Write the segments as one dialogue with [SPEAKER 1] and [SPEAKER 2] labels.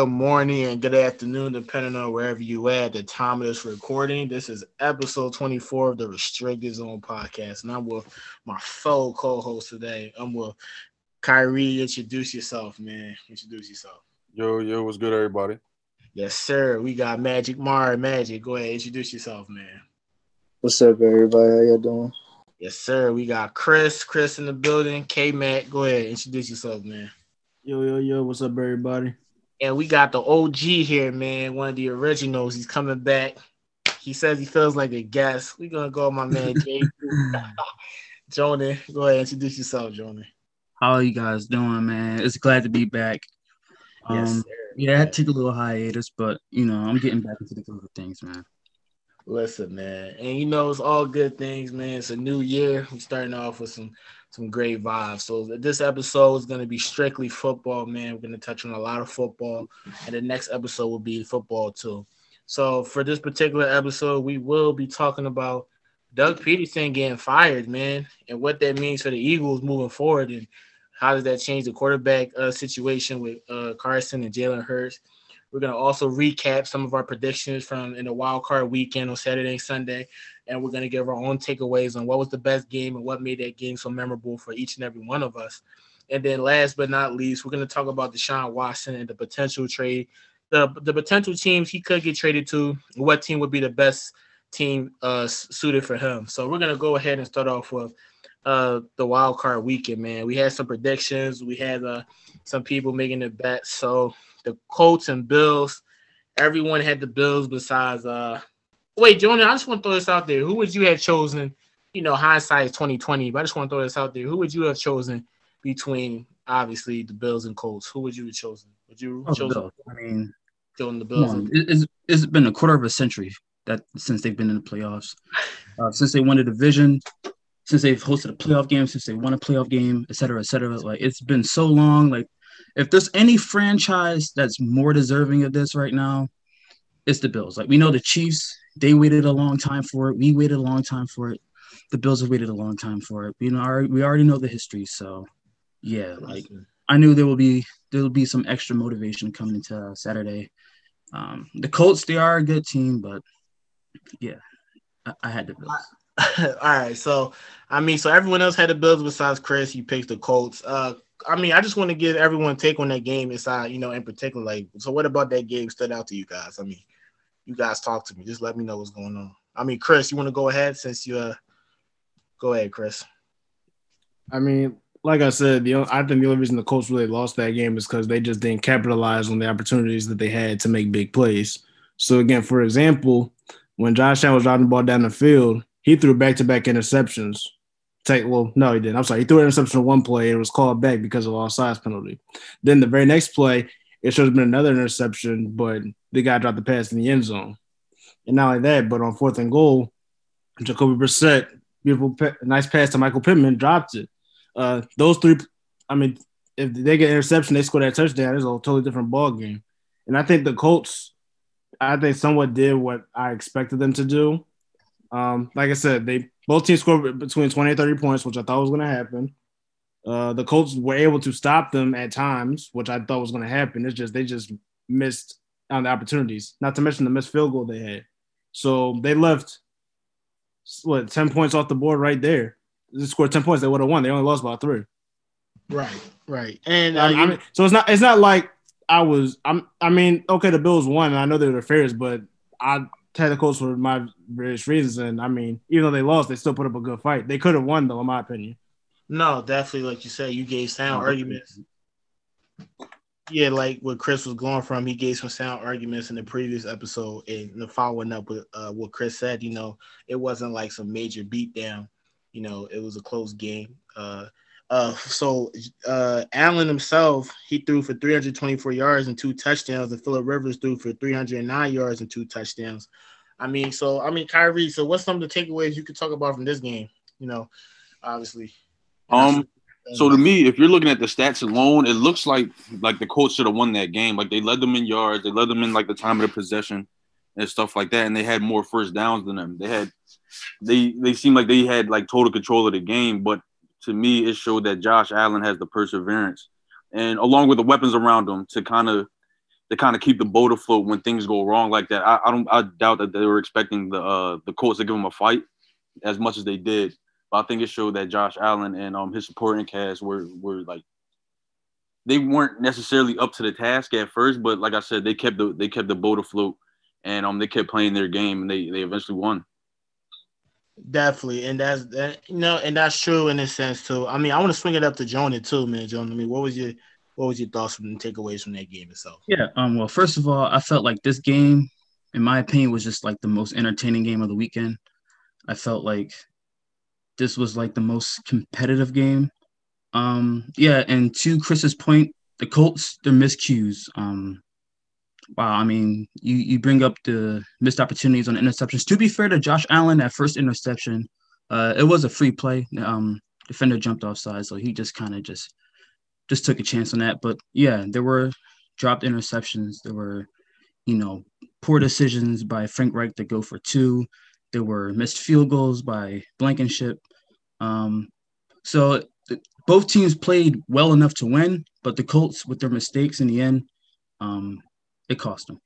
[SPEAKER 1] good morning and good afternoon, depending on wherever you at the time of this recording. This is episode 24 of the Restricted Zone podcast, and I'm with my fellow co-host today. I'm with Kyrie. Introduce yourself, man. Introduce yourself.
[SPEAKER 2] Yo, yo, what's good, everybody?
[SPEAKER 1] Yes, sir. We got Magic Mar. Magic, go ahead, introduce yourself, man.
[SPEAKER 3] What's up, everybody? How y'all doing?
[SPEAKER 1] Yes, sir. We got Chris. Chris in the building. K Mac, go ahead, introduce yourself, man.
[SPEAKER 4] Yo, yo, yo, what's up, everybody?
[SPEAKER 1] And we got the OG here, man. One of the originals. He's coming back. He says he feels like a guest. We're gonna go, my man Jay. Jonah, go ahead, introduce yourself, Jonah.
[SPEAKER 4] How are you guys doing, man? It's glad to be back. Um,
[SPEAKER 1] Yes, sir.
[SPEAKER 4] yeah, I took a little hiatus, but you know, I'm getting back into the groove of things, man.
[SPEAKER 1] Listen, man, and you know it's all good things, man. It's a new year. We're starting off with some some great vibes. So this episode is going to be strictly football, man. We're going to touch on a lot of football, and the next episode will be football too. So for this particular episode, we will be talking about Doug Pederson getting fired, man, and what that means for the Eagles moving forward, and how does that change the quarterback uh, situation with uh, Carson and Jalen Hurts. We're gonna also recap some of our predictions from in the wild card weekend on Saturday and Sunday, and we're gonna give our own takeaways on what was the best game and what made that game so memorable for each and every one of us. And then last but not least, we're gonna talk about Deshaun Watson and the potential trade, the the potential teams he could get traded to. What team would be the best team uh suited for him? So we're gonna go ahead and start off with uh the wild card weekend, man. We had some predictions. We had uh some people making the bets. So the Colts and Bills. Everyone had the Bills besides uh wait, Jonah, I just want to throw this out there. Who would you have chosen? You know, hindsight is 2020, but I just want to throw this out there. Who would you have chosen between obviously the Bills and Colts? Who would you have chosen? Would you have
[SPEAKER 4] Oh,
[SPEAKER 1] chosen
[SPEAKER 4] Bills. I mean,
[SPEAKER 1] chosen the Bills?
[SPEAKER 4] on. It's, it's been a quarter of a century that since they've been in the playoffs, uh, since they won the division, since they've hosted a playoff game, since they won a playoff game, et cetera, et cetera. Like it's been so long. Like if there's any franchise that's more deserving of this right now, it's the Bills. Like we know the Chiefs, they waited a long time for it. We waited a long time for it. The Bills have waited a long time for it. You know, we already know the history. So yeah, like I knew there will be there will be some extra motivation coming into uh, Saturday. Um, the Colts, they are a good team, but yeah, I, I had the Bills.
[SPEAKER 1] All right, so I mean, so everyone else had the Bills besides Chris. You picked the Colts. Uh, I mean, I just want to give everyone take on that game inside, you know, in particular. Like, so what about that game stood out to you guys? I mean, you guys talk to me. Just let me know what's going on. I mean, Chris, you want to go ahead since you uh, go ahead, Chris.
[SPEAKER 5] I mean, like I said, the I think the only reason the Colts really lost that game is because they just didn't capitalize on the opportunities that they had to make big plays. So again, for example, when Josh Allen was driving the ball down the field, he threw back-to-back interceptions. Take well, no, he didn't. I'm sorry, he threw an interception on one play and it was called back because of offsides penalty. Then the very next play, it should have been another interception, but the guy dropped the pass in the end zone. And not only that, but on fourth and goal, Jacoby Brissett, beautiful, nice pass to Michael Pittman, dropped it. Uh, those three, I mean, if they get interception, they score that touchdown. It's a totally different ball game. And I think the Colts, I think somewhat did what I expected them to do. Um, like I said, they both teams scored between 20 and 30 points, which I thought was going to happen. Uh, the Colts were able to stop them at times, which I thought was going to happen. It's just they just missed on the opportunities, not to mention the missed field goal they had. So they left what 10 points off the board right there. They scored 10 points, they would have won. They only lost by three.
[SPEAKER 1] Right, right, and uh,
[SPEAKER 5] I, I mean, so it's not it's not like I was I'm I mean, okay, the Bills won, and I know they were the favorites, but I had the Colts for my various reasons. And I mean, even though they lost, they still put up a good fight. They could have won though, in my opinion.
[SPEAKER 1] no, definitely, like you said, you gave sound arguments. Yeah, like what Chris was going from, he gave some sound arguments in the previous episode, and the following up with uh, what Chris said. You know, it wasn't like some major beatdown. You know, it was a close game. Uh, uh, so uh, Allen himself, he threw for 324 yards and two touchdowns, and Phillip Rivers threw for 309 yards and two touchdowns. I mean, so I mean, Kyrie. So, what's some of the takeaways you could talk about from this game? You know, obviously.
[SPEAKER 2] Um, So to me, if you're looking at the stats alone, it looks like like the Colts should have won that game. Like they led them in yards, they led them in like the time of the possession and stuff like that, and they had more first downs than them. They had they they seemed like they had like total control of the game, but to me, it showed that Josh Allen has the perseverance and along with the weapons around him to kind of to kind of keep the boat afloat when things go wrong like that. I, I don't I doubt that they were expecting the uh the Colts to give them a fight as much as they did. But I think it showed that Josh Allen and um his supporting cast were were like they weren't necessarily up to the task at first, but like I said, they kept the they kept the boat afloat and um they kept playing their game and they they eventually won.
[SPEAKER 1] Definitely, and that's that. You know, and that's true in a sense too. I mean, I want to swing it up to Jonah too, man. Jonah, I mean, what was your what was your thoughts the takeaways from that game itself?
[SPEAKER 4] Yeah. Um. Well, first of all, I felt like this game, in my opinion, was just like the most entertaining game of the weekend. I felt like this was like the most competitive game. Um. Yeah. And to Chris's point, the Colts, their miscues. Um. Wow, I mean, you you bring up the missed opportunities on interceptions. To be fair to Josh Allen, that first interception, uh, it was a free play. Um, defender jumped offside, so he just kind of just just took a chance on that. But yeah, there were dropped interceptions. There were, you know, poor decisions by Frank Reich to go for two. There were missed field goals by Blankenship. Um, so th- both teams played well enough to win, but the Colts, with their mistakes in the end, um, it cost them.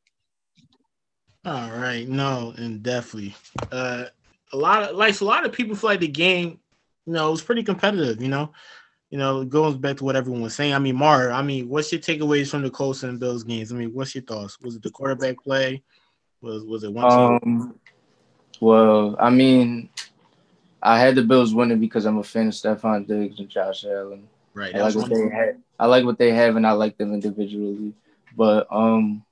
[SPEAKER 1] All right, no, and definitely, uh, a lot of like a lot of people feel like the game, you know, it was pretty competitive. You know, you know, it goes back to what everyone was saying. I mean, Mar, I mean, what's your takeaways from the Colts and Bills games? I mean, what's your thoughts? Was it the quarterback play? Was was it one?
[SPEAKER 3] Um, well, I mean, I had the Bills winning because I'm a fan of Stefon Diggs and Josh Allen.
[SPEAKER 1] right.
[SPEAKER 3] I like what they had. I like what they have, and I like them individually. But um,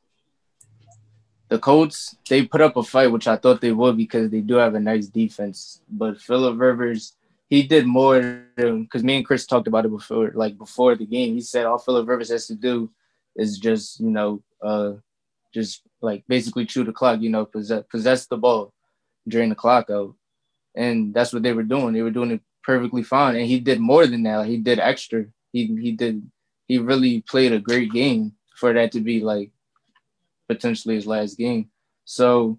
[SPEAKER 3] the Colts they put up a fight, which I thought they would because they do have a nice defense. But Philip Rivers, he did more because me and Chris talked about it before, like before the game. He said all Philip Rivers has to do is just you know, uh, just like basically chew the clock, you know, possess possess the ball during the clock out, and that's what they were doing. They were doing it perfectly fine, and he did more than that. He did extra. He he did. He really played a great game for that to be like potentially his last game. So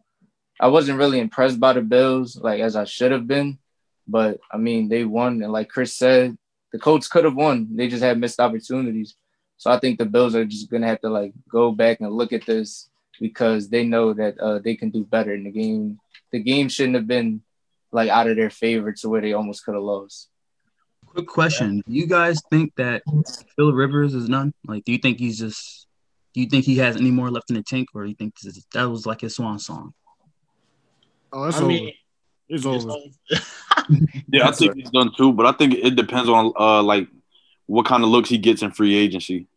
[SPEAKER 3] I wasn't really impressed by the Bills like as I should have been, but I mean they won, and like Chris said, the Colts could have won. They just had missed opportunities. So I think the Bills are just gonna have to like go back and look at this because they know that uh, they can do better in the game. The game shouldn't have been like out of their favor to where they almost could have lost.
[SPEAKER 4] Quick question: Do you guys think that Phil Rivers is none? Like, do you think he's just? Do you think he has any more left in the tank, or do you think this is, that was like his swan song?
[SPEAKER 5] Oh, it's
[SPEAKER 1] I
[SPEAKER 5] over.
[SPEAKER 1] mean,
[SPEAKER 5] it's
[SPEAKER 1] it's
[SPEAKER 5] over.
[SPEAKER 1] over.
[SPEAKER 2] Yeah, I think he's done too, but I think it depends on uh like what kind of looks he gets in free agency.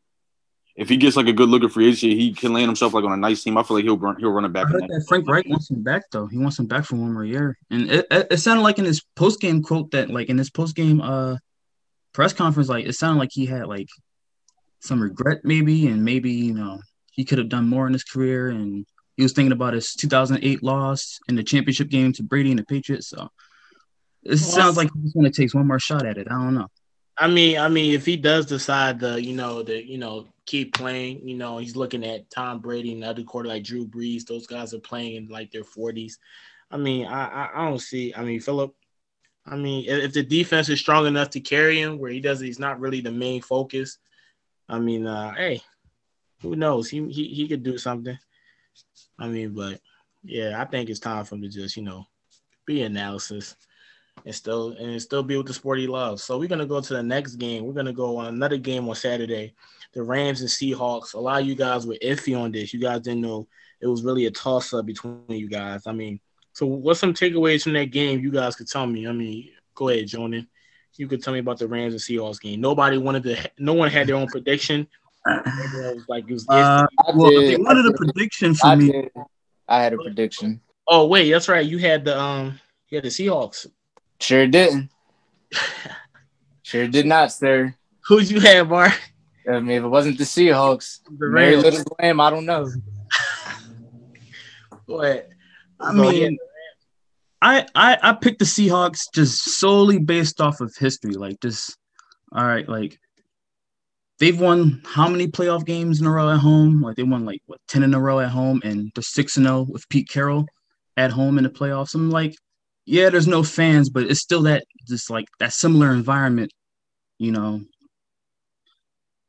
[SPEAKER 2] If he gets like a good look at free agency, he can land himself like on a nice team. I feel like he'll run, he'll run it
[SPEAKER 4] I
[SPEAKER 2] back.
[SPEAKER 4] heard that Frank Reich wants him back though. He wants him back for one more year, and it, it, it sounded like in his post game quote that like in his post game uh press conference, like it sounded like he had like some regret maybe, and maybe you know he could have done more in his career, and he was thinking about his 2008 loss in the championship game to Brady and the Patriots. So it sounds like he's going to take one more shot at it. I don't know.
[SPEAKER 1] I mean, I mean, if he does decide to, you know, to, you know, keep playing, you know, he's looking at Tom Brady and other quarter like Drew Brees. Those guys are playing in like their forties. I mean, I, I, I don't see. I mean, Philip. I mean, if, if the defense is strong enough to carry him, where he does, he's not really the main focus. I mean, uh, hey, who knows? He he he could do something. I mean, but yeah, I think it's time for him to just, you know, be analysis and still and still be with the sport he loves. So we're gonna go to the next game. We're gonna go on another game on Saturday. The Rams and Seahawks. A lot of you guys were iffy on this. You guys didn't know it was really a toss up between you guys. I mean, so what's some takeaways from that game? You guys could tell me. I mean, go ahead, Jonan. You could tell me about the Rams and Seahawks game. Nobody wanted to. No one had their own prediction. It was like it was.
[SPEAKER 4] Uh,
[SPEAKER 3] I
[SPEAKER 4] well,
[SPEAKER 3] did.
[SPEAKER 4] they wanted
[SPEAKER 3] I
[SPEAKER 4] a prediction for
[SPEAKER 3] I
[SPEAKER 4] me.
[SPEAKER 3] did. I had a prediction.
[SPEAKER 1] oh wait, that's right. You had the um. You had the Seahawks.
[SPEAKER 3] Sure didn't. Sure did not, sir.
[SPEAKER 1] Who'd you have, Mark?
[SPEAKER 3] I mean, if it wasn't the Seahawks,
[SPEAKER 1] The
[SPEAKER 3] Mary
[SPEAKER 1] Rams.
[SPEAKER 3] Little Lamb, I don't know.
[SPEAKER 1] Go ahead.
[SPEAKER 4] I
[SPEAKER 1] Go
[SPEAKER 4] mean,
[SPEAKER 1] ahead.
[SPEAKER 4] I, I I picked the Seahawks just solely based off of history. Like just all right, like they've won how many playoff games in a row at home? Like they won like what ten in a row at home, and they're six and zero with Pete Carroll at home in the playoffs. I'm like, yeah, there's no fans, but it's still that just like that similar environment, you know.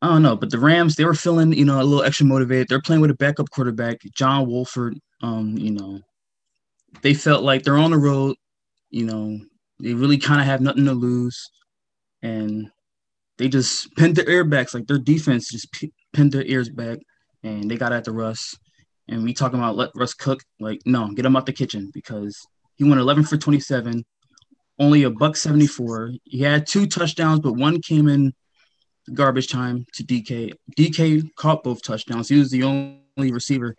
[SPEAKER 4] I don't know, but the Rams they were feeling you know a little extra motivated. They're playing with a backup quarterback, John Wolford. Um, you know, they felt like they're on the road. You know, they really kind of have nothing to lose, and they just pinned their ear. Like their defense just pinned their ears back, and they got at the Russ. And we talking about let Russ cook. Like no, get him out the kitchen because he went 11 for 27, only a buck 74. He had two touchdowns, but one came in garbage time to DK. DK caught both touchdowns. He was the only receiver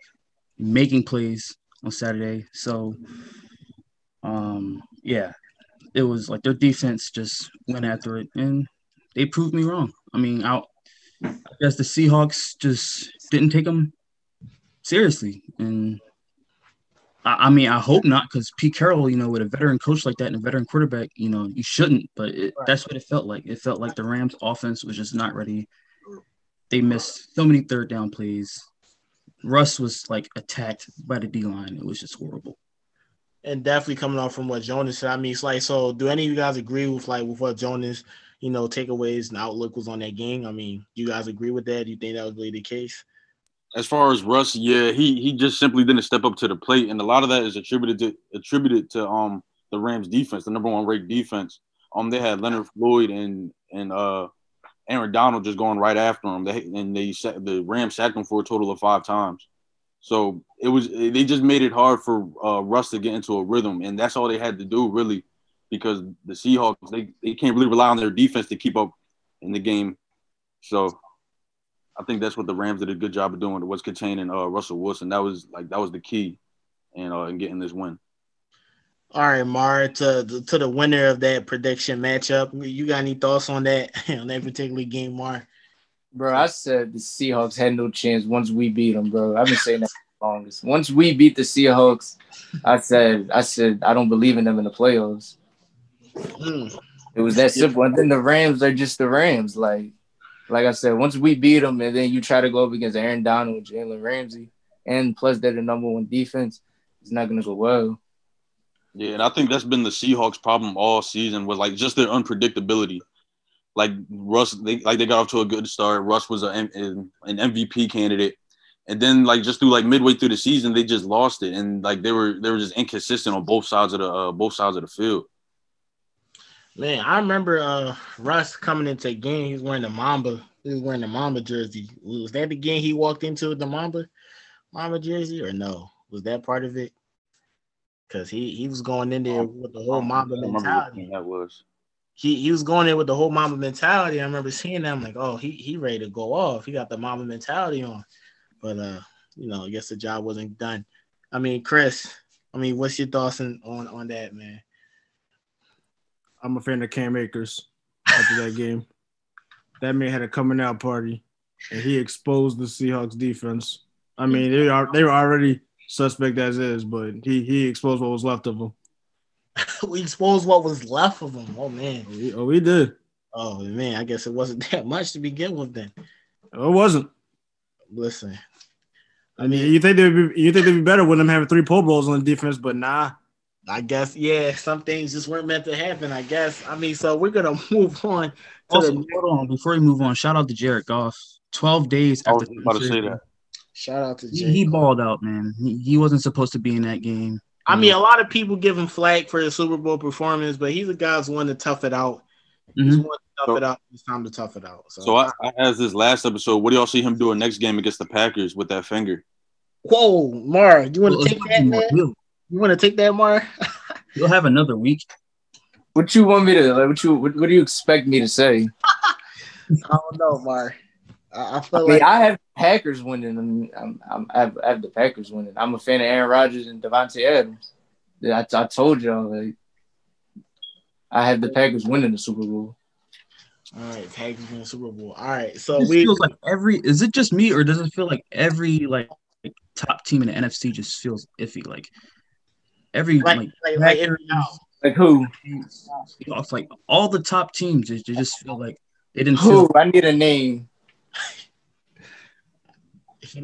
[SPEAKER 4] making plays on Saturday. So, um, yeah, it was like their defense just went after it, and they proved me wrong. I mean, I, I guess the Seahawks just didn't take them seriously, and I, I mean, I hope not, because Pete Carroll, you know, with a veteran coach like that and a veteran quarterback, you know, you shouldn't. But it, right. that's what it felt like. It felt like the Rams' offense was just not ready. They missed so many third down plays. Russ was like attacked by the D line. It was just horrible.
[SPEAKER 1] And definitely coming off from what Jonas said. I mean, it's like, so do any of you guys agree with like with what Jonas, you know, takeaways and outlook was on that game? I mean, do you guys agree with that? Do you think that was really the case?
[SPEAKER 2] as far as Russ, yeah, he he just simply didn't step up to the plate, and a lot of that is attributed to attributed to um the Rams defense, the number one ranked defense. Um, they had Leonard Floyd and and uh Aaron Donald just going right after him. They and they the Rams sacked him for a total of five times. So it was they just made it hard for uh, Russ to get into a rhythm, and that's all they had to do really, because the Seahawks they, they can't really rely on their defense to keep up in the game. So I think that's what the Rams did a good job of doing was containing uh, Russell Wilson. That was like that was the key, and uh, in getting this win.
[SPEAKER 1] All right, Mar, to to the winner of that prediction matchup, you got any thoughts on that on that particular game, Mar?
[SPEAKER 3] Bro, I said the Seahawks had no chance once we beat them, bro. I've been saying that for the longest. Once we beat the Seahawks, I said I said I don't believe in them in the playoffs. Mm. It was that simple. And then the Rams are just the Rams, like like I said, once we beat them and then you try to go up against Aaron Donald, Jalen Ramsey, and plus they're the number one defense, it's not gonna go well.
[SPEAKER 2] Yeah, and I think that's been the Seahawks' problem all season was like just their unpredictability. Like Russ, they like they got off to a good start. Russ was a, an MVP candidate, and then like just through like midway through the season, they just lost it, and like they were they were just inconsistent on both sides of the uh, both sides of the field.
[SPEAKER 1] Man, I remember uh Russ coming into a game. He was wearing the Mamba. He was wearing the Mamba jersey. Was that the game he walked into the Mamba Mamba jersey or no? Was that part of it? Because he he was going in there with the whole Mamba mentality.
[SPEAKER 2] That was.
[SPEAKER 1] He, he was going in with the whole Mamba mentality. I remember seeing that. I'm like, oh, he he ready to go off. He got the Mamba mentality on. But uh, you know, I guess the job wasn't done. I mean, Chris, I mean, what's your thoughts on on, on that, man?
[SPEAKER 5] I'm a fan of Cam Akers after that game. That man had a coming out party, and he exposed the Seahawks defense. I mean, they are they were already suspect as is, but he he exposed what was left of him.
[SPEAKER 1] we exposed what was left of him. Oh man.
[SPEAKER 5] Oh we, oh, we did.
[SPEAKER 1] Oh man, I guess it wasn't that much to begin with then.
[SPEAKER 5] It wasn't.
[SPEAKER 1] Listen.
[SPEAKER 5] I mean, you think they'd be you think they'd be better with them having three Pro Bowls on the defense, but nah.
[SPEAKER 1] I guess yeah, some things just weren't meant to happen. I guess. I mean, so we're gonna move on.
[SPEAKER 4] Also, the- hold on before we move on. Shout out to Jared Goff. Twelve days after.
[SPEAKER 2] I was about to say that.
[SPEAKER 1] Shout out to
[SPEAKER 4] he, he balled out, man. He, he wasn't supposed to be in that game.
[SPEAKER 1] I mean, a lot of people give him flack for his Super Bowl performance, but he's a guy's one to tough it out. He's mm-hmm. one to tough so, it out. It's time to tough it out. So,
[SPEAKER 2] so I, I asked this last episode. What do y'all see him doing next game against the Packers with that finger?
[SPEAKER 1] Whoa, Mar, you want to well, take that? Man? You want to take that, Mar?
[SPEAKER 4] You'll have another week.
[SPEAKER 3] What you want me to like? What you what, what do you expect me to say?
[SPEAKER 1] I don't know, Mar. I, I feel
[SPEAKER 3] I
[SPEAKER 1] mean, like
[SPEAKER 3] I have Packers winning. I'm, I'm, I'm, I, have, I have the Packers winning. I'm a fan of Aaron Rodgers and Davante Adams. I, I told y'all like I have the Packers winning the Super Bowl.
[SPEAKER 1] All right, Packers winning the Super Bowl. All right, so
[SPEAKER 4] it
[SPEAKER 1] we
[SPEAKER 4] feels like every. Is it just me, or does it feel like every like, like top team in the NFC just feels iffy? Like every like like, like, like, every,
[SPEAKER 3] like who?
[SPEAKER 4] It's like all the top teams. They, they just feel like they didn't.
[SPEAKER 3] Who? Feel- I need a name.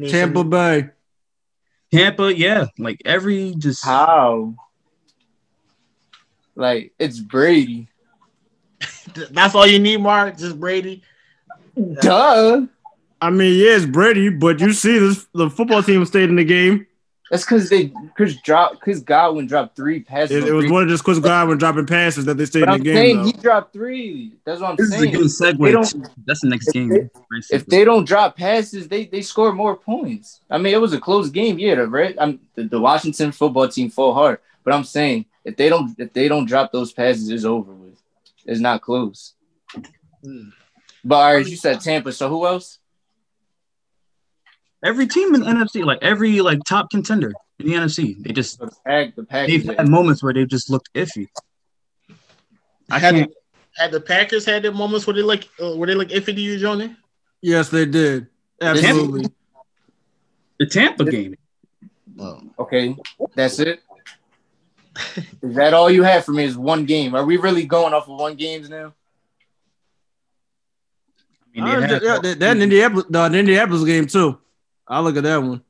[SPEAKER 5] Tampa Bay.
[SPEAKER 4] Tampa, yeah. Like every just
[SPEAKER 3] how. Like it's Brady.
[SPEAKER 1] That's all you need, Mark. Just Brady.
[SPEAKER 3] Duh.
[SPEAKER 5] I mean, yeah, it's Brady, but you see this the football team stayed in the game.
[SPEAKER 3] That's because they Chris drop Chris Godwin dropped three passes.
[SPEAKER 5] It, it was
[SPEAKER 3] one
[SPEAKER 5] of than just Chris Godwin dropping passes that they stayed
[SPEAKER 3] but
[SPEAKER 5] in
[SPEAKER 3] I'm
[SPEAKER 5] the game.
[SPEAKER 3] he dropped three. That's what I'm
[SPEAKER 4] This is a
[SPEAKER 3] saying.
[SPEAKER 4] good segue. That's the next
[SPEAKER 3] if
[SPEAKER 4] game.
[SPEAKER 3] they- if they don't drop passes, they they score more points. I mean, it was a close game, yeah. The Red, I'm, the, the Washington football team fought hard, but I'm saying if they don't if they don't drop those passes, it's over with. It's not close.
[SPEAKER 1] Hmm.
[SPEAKER 3] But all right, you said Tampa. So who else?
[SPEAKER 4] Every team in the NFC, like every like top contender in the NFC, they just
[SPEAKER 3] The pack. The pack.
[SPEAKER 4] they've had moments where they've just looked iffy. I
[SPEAKER 1] Had
[SPEAKER 4] can't.
[SPEAKER 1] the, had the Packers had their moments where they like uh, where they like iffy to you, Johnny?
[SPEAKER 5] Yes, they did. Absolutely.
[SPEAKER 4] The Tampa game.
[SPEAKER 1] Oh.
[SPEAKER 3] Okay, that's it. Is that all you have for me? Is one game? Are we really going off of one games now?
[SPEAKER 4] I mean,
[SPEAKER 5] Uh,
[SPEAKER 4] they
[SPEAKER 5] yeah, that, that Indianapolis, no, the Indianapolis game too. I look at that one.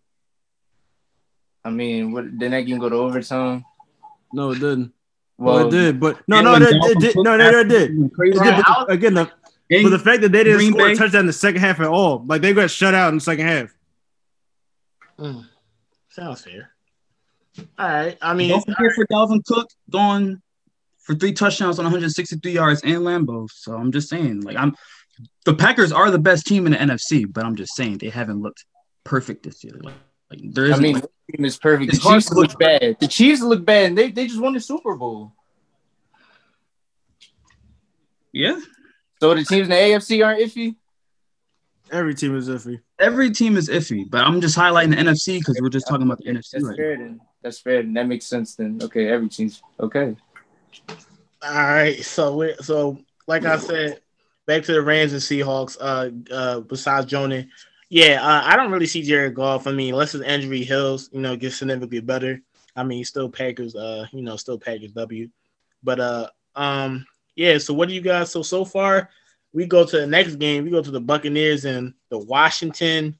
[SPEAKER 3] I mean, what, didn't that game go to overtime?
[SPEAKER 5] No, it didn't.
[SPEAKER 3] Well,
[SPEAKER 5] Well, it did, but no,
[SPEAKER 4] And
[SPEAKER 5] no,
[SPEAKER 4] when
[SPEAKER 5] it, did.
[SPEAKER 4] Cook
[SPEAKER 5] No, no, no, it did.
[SPEAKER 4] after crazy
[SPEAKER 5] It did, but the- again, the,
[SPEAKER 4] in-
[SPEAKER 5] but the fact that they didn't
[SPEAKER 4] Green
[SPEAKER 5] score
[SPEAKER 4] Bay-
[SPEAKER 5] a touchdown in the second half at all, like they got shut out in the second half.
[SPEAKER 1] Hmm. Sounds fair. All right. I mean,
[SPEAKER 4] Don't forget for Dalvin Cook going for three touchdowns on 163 yards and Lambeau. So I'm just saying, like I'm, the Packers are the best team in the NFC, but I'm just saying they haven't looked perfect this year. Like, like there
[SPEAKER 3] I mean,
[SPEAKER 4] like,
[SPEAKER 3] the team is perfect. The Chiefs look
[SPEAKER 4] look-
[SPEAKER 3] bad. The Chiefs look bad, and they, they just won the Super Bowl.
[SPEAKER 4] yeah,
[SPEAKER 3] So the teams in the AFC aren't iffy.
[SPEAKER 5] Every team is iffy.
[SPEAKER 4] every team is iffy, but I'm just highlighting the NFC because we're just talking about the NFC
[SPEAKER 3] That's
[SPEAKER 4] right now.
[SPEAKER 3] fair. Then that's fair. Then that makes sense. Then okay, every team's okay.
[SPEAKER 1] All right. So we so like I said, back to the Rams and Seahawks. Uh, uh, besides Jonah, yeah, uh, I don't really see Jared Goff. I mean, unless his injury heals, you know, gets significantly better. I mean, still Packers. Uh, you know, still Packers W. But uh, um, yeah. So what do you guys? So so far, we go to the next game. We go to the Buccaneers and the Washington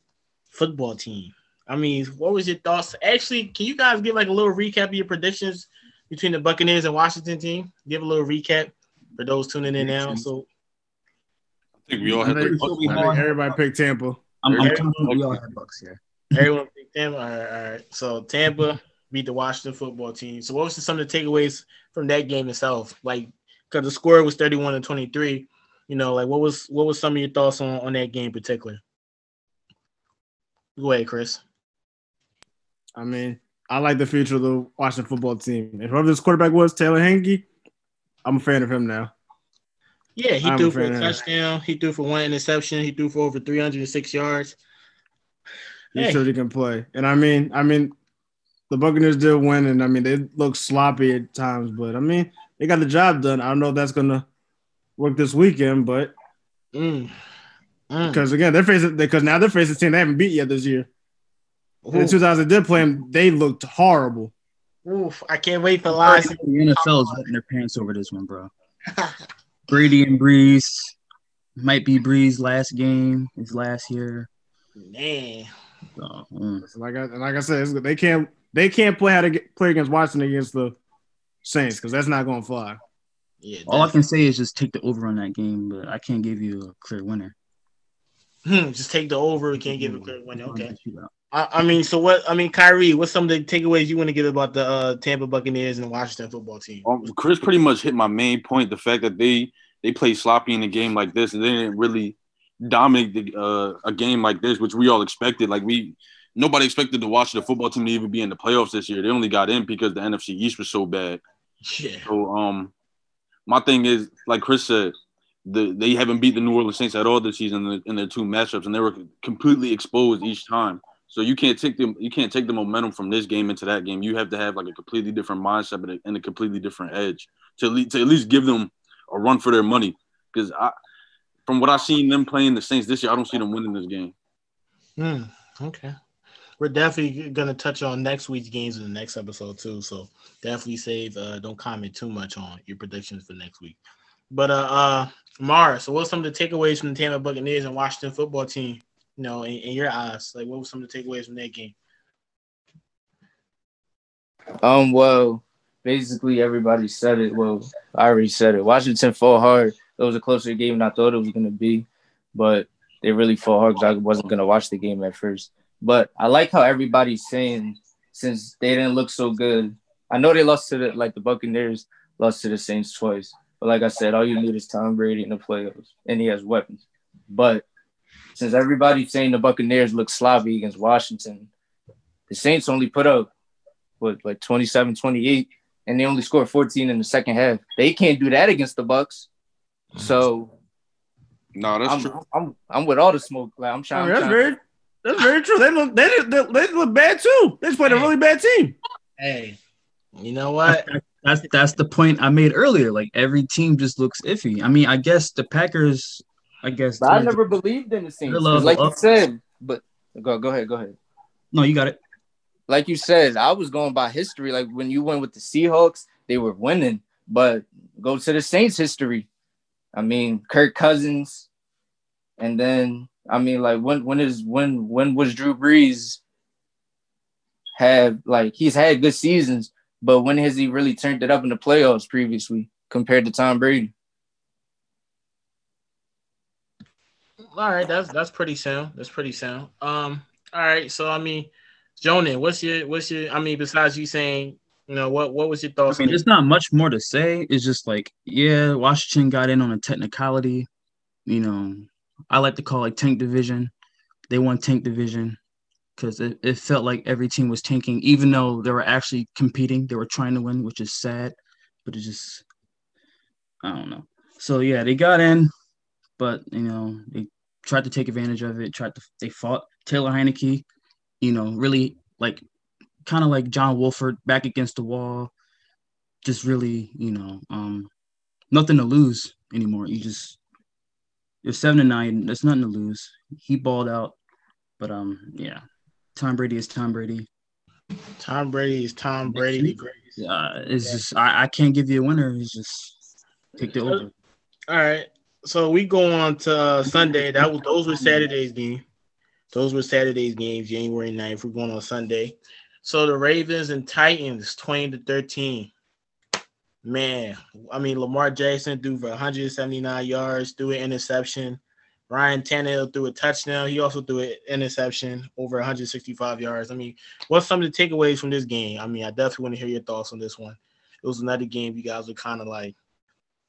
[SPEAKER 1] football team. I mean, what was your thoughts? Actually, can you guys give like a little recap of your predictions between the Buccaneers and Washington team? Give a little recap for those tuning in now. So
[SPEAKER 2] I think we all
[SPEAKER 5] I
[SPEAKER 2] had
[SPEAKER 5] think,
[SPEAKER 2] the Bucks
[SPEAKER 4] we
[SPEAKER 5] I think everybody picked Tampa.
[SPEAKER 4] I'm, I'm
[SPEAKER 1] Every-
[SPEAKER 4] confident we all have Bucks here.
[SPEAKER 1] everyone picked Tampa. All right, all right. So Tampa beat the Washington football team. So what was some of the takeaways from that game itself? Like, because the score was 31 to 23. You know, like what was what was some of your thoughts on, on that game in particular? Go ahead, Chris.
[SPEAKER 5] I mean, I like the future of the Washington football team. And whoever this quarterback was, Taylor Heinicke, I'm a fan of him now.
[SPEAKER 1] Yeah, he
[SPEAKER 5] I'm
[SPEAKER 1] threw for a touchdown. He threw for one interception. He threw for over 306 yards.
[SPEAKER 5] He
[SPEAKER 1] Hey.
[SPEAKER 5] showed he can play. And I mean, I mean, the Buccaneers did win, and I mean they look sloppy at times, but I mean they got the job done. I don't know if that's gonna work this weekend, but
[SPEAKER 1] Mm. Mm.
[SPEAKER 5] because again they're facing because now they're facing a team they haven't beat yet this year. And the
[SPEAKER 1] Oof.
[SPEAKER 5] they did play them, they looked horrible.
[SPEAKER 1] Oof. I can't wait for live.
[SPEAKER 4] The NFL is wetting their pants over this one, bro. Brady and Brees might be Brees last game, his last year.
[SPEAKER 1] Man.
[SPEAKER 4] So, mm.
[SPEAKER 5] Like I like I said, it's- they can't they can't play how to get, play against Washington against the Saints because that's not going to fly.
[SPEAKER 1] Yeah.
[SPEAKER 4] All I can say is just take the over on that game, but I can't give you a clear winner.
[SPEAKER 1] Hmm, just take the over. We can't give a clear winner. Okay. I, I mean, so what? I mean, Kyrie, what's some of the takeaways you want to give about the uh, Tampa Buccaneers and the Washington football team?
[SPEAKER 2] Um, Chris pretty much hit my main point: the fact that they they play sloppy in a game like this, and they didn't really dominate the, uh, a game like this, which we all expected. Like we, nobody expected the Washington football team to even be in the playoffs this year. They only got in because the NFC East was so bad.
[SPEAKER 1] Yeah.
[SPEAKER 2] So, um, my thing is, like Chris said, the they haven't beat the New Orleans Saints at all this season in, in their two matchups, and they were completely exposed each time. So you can't take them, you can't take the momentum from this game into that game. You have to have like a completely different mindset and a, completely different edge to le- to at least give them a run for their money. Because I, from what I've seen them playing the Saints this year, I don't see them winning this game.
[SPEAKER 1] Hmm. Okay. We're definitely gonna touch on next week's games in the next episode too. So definitely save. Uh, don't comment too much on your predictions for next week. But uh, uh, Mara. So what's some of the takeaways from the Tampa Buccaneers and Washington football team? You know, in, in your eyes, like what were some of the takeaways from that game?
[SPEAKER 3] Um, well, basically everybody said it. Well, I already said it. Washington fought hard. It was a closer game than I thought it was gonna be, but they really fought hard because I wasn't gonna watch the game at first. But I like how everybody's saying since they didn't look so good. I know they lost to the like the Buccaneers lost to the Saints twice. But like I said, all you need is Tom Brady in the playoffs, and he has weapons. But since everybody's saying the Buccaneers look sloppy against Washington, the Saints only put up what like 27, 28, and they only scored 14 in the second half. They can't do that against the Bucks. Mm-hmm. So
[SPEAKER 2] no, that's
[SPEAKER 3] I'm,
[SPEAKER 2] true.
[SPEAKER 3] I'm, I'm with all the smoke. Like I'm trying.
[SPEAKER 5] Oh, I mean, that's
[SPEAKER 3] trying-
[SPEAKER 5] very that's very true. They look they, they, they look bad too. They just played a really bad team.
[SPEAKER 1] Hey, you know what?
[SPEAKER 4] That's that's the point I made earlier. Like every team just looks iffy. I mean, I guess the Packers. I guess.
[SPEAKER 3] But I never believed in the Saints.
[SPEAKER 4] Their
[SPEAKER 3] 'cause
[SPEAKER 4] level
[SPEAKER 3] Like you said, but go go ahead, go ahead.
[SPEAKER 4] No, you got it.
[SPEAKER 3] Like you said, I was going by history. Like when you went with the Seahawks, they were winning. But go to the Saints history. I mean, Kirk Cousins, and then I mean, like when when is when when was Drew Brees have like he's had good seasons, but when has he really turned it up in the playoffs previously compared to Tom Brady?
[SPEAKER 1] All right, that's that's pretty sound. That's pretty sound. Um, all right, so I mean, Jonan, what's your what's your I mean, besides you saying, you know, what what was your thoughts?
[SPEAKER 4] I
[SPEAKER 1] mean,
[SPEAKER 4] there's not much more to say. It's just like, yeah, Washington got in on a technicality. You know, I like to call it tank division. They won tank division because it, it felt like every team was tanking, even though they were actually competing. They were trying to win, which is sad, but it's just, I don't know. So yeah, they got in, but you know, they tried to take advantage of it. Tried to, they fought Taylor Heinicke. You know, really like kind of like John Wolford back against the wall. Just really, you know, um, nothing to lose anymore. You just you're seven to nine. There's nothing to lose. He balled out, but um, yeah, Tom Brady is Tom Brady.
[SPEAKER 1] Tom Brady is Tom Brady greatest.
[SPEAKER 4] Uh, it's just I, I can't give you a winner. It's just take the over.
[SPEAKER 1] All right. So we go on to uh, Sunday. That was those were Saturday's game. Those were Saturday's games, January 9th. We're going on Sunday. So the Ravens and Titans, 20 to 13. Man, I mean Lamar Jackson threw for 179 yards, threw an interception. Ryan Tannehill threw a touchdown. He also threw an interception over 165 yards. I mean, what's some of the takeaways from this game? I mean, I definitely want to hear your thoughts on this one. It was another game you guys were kind of like,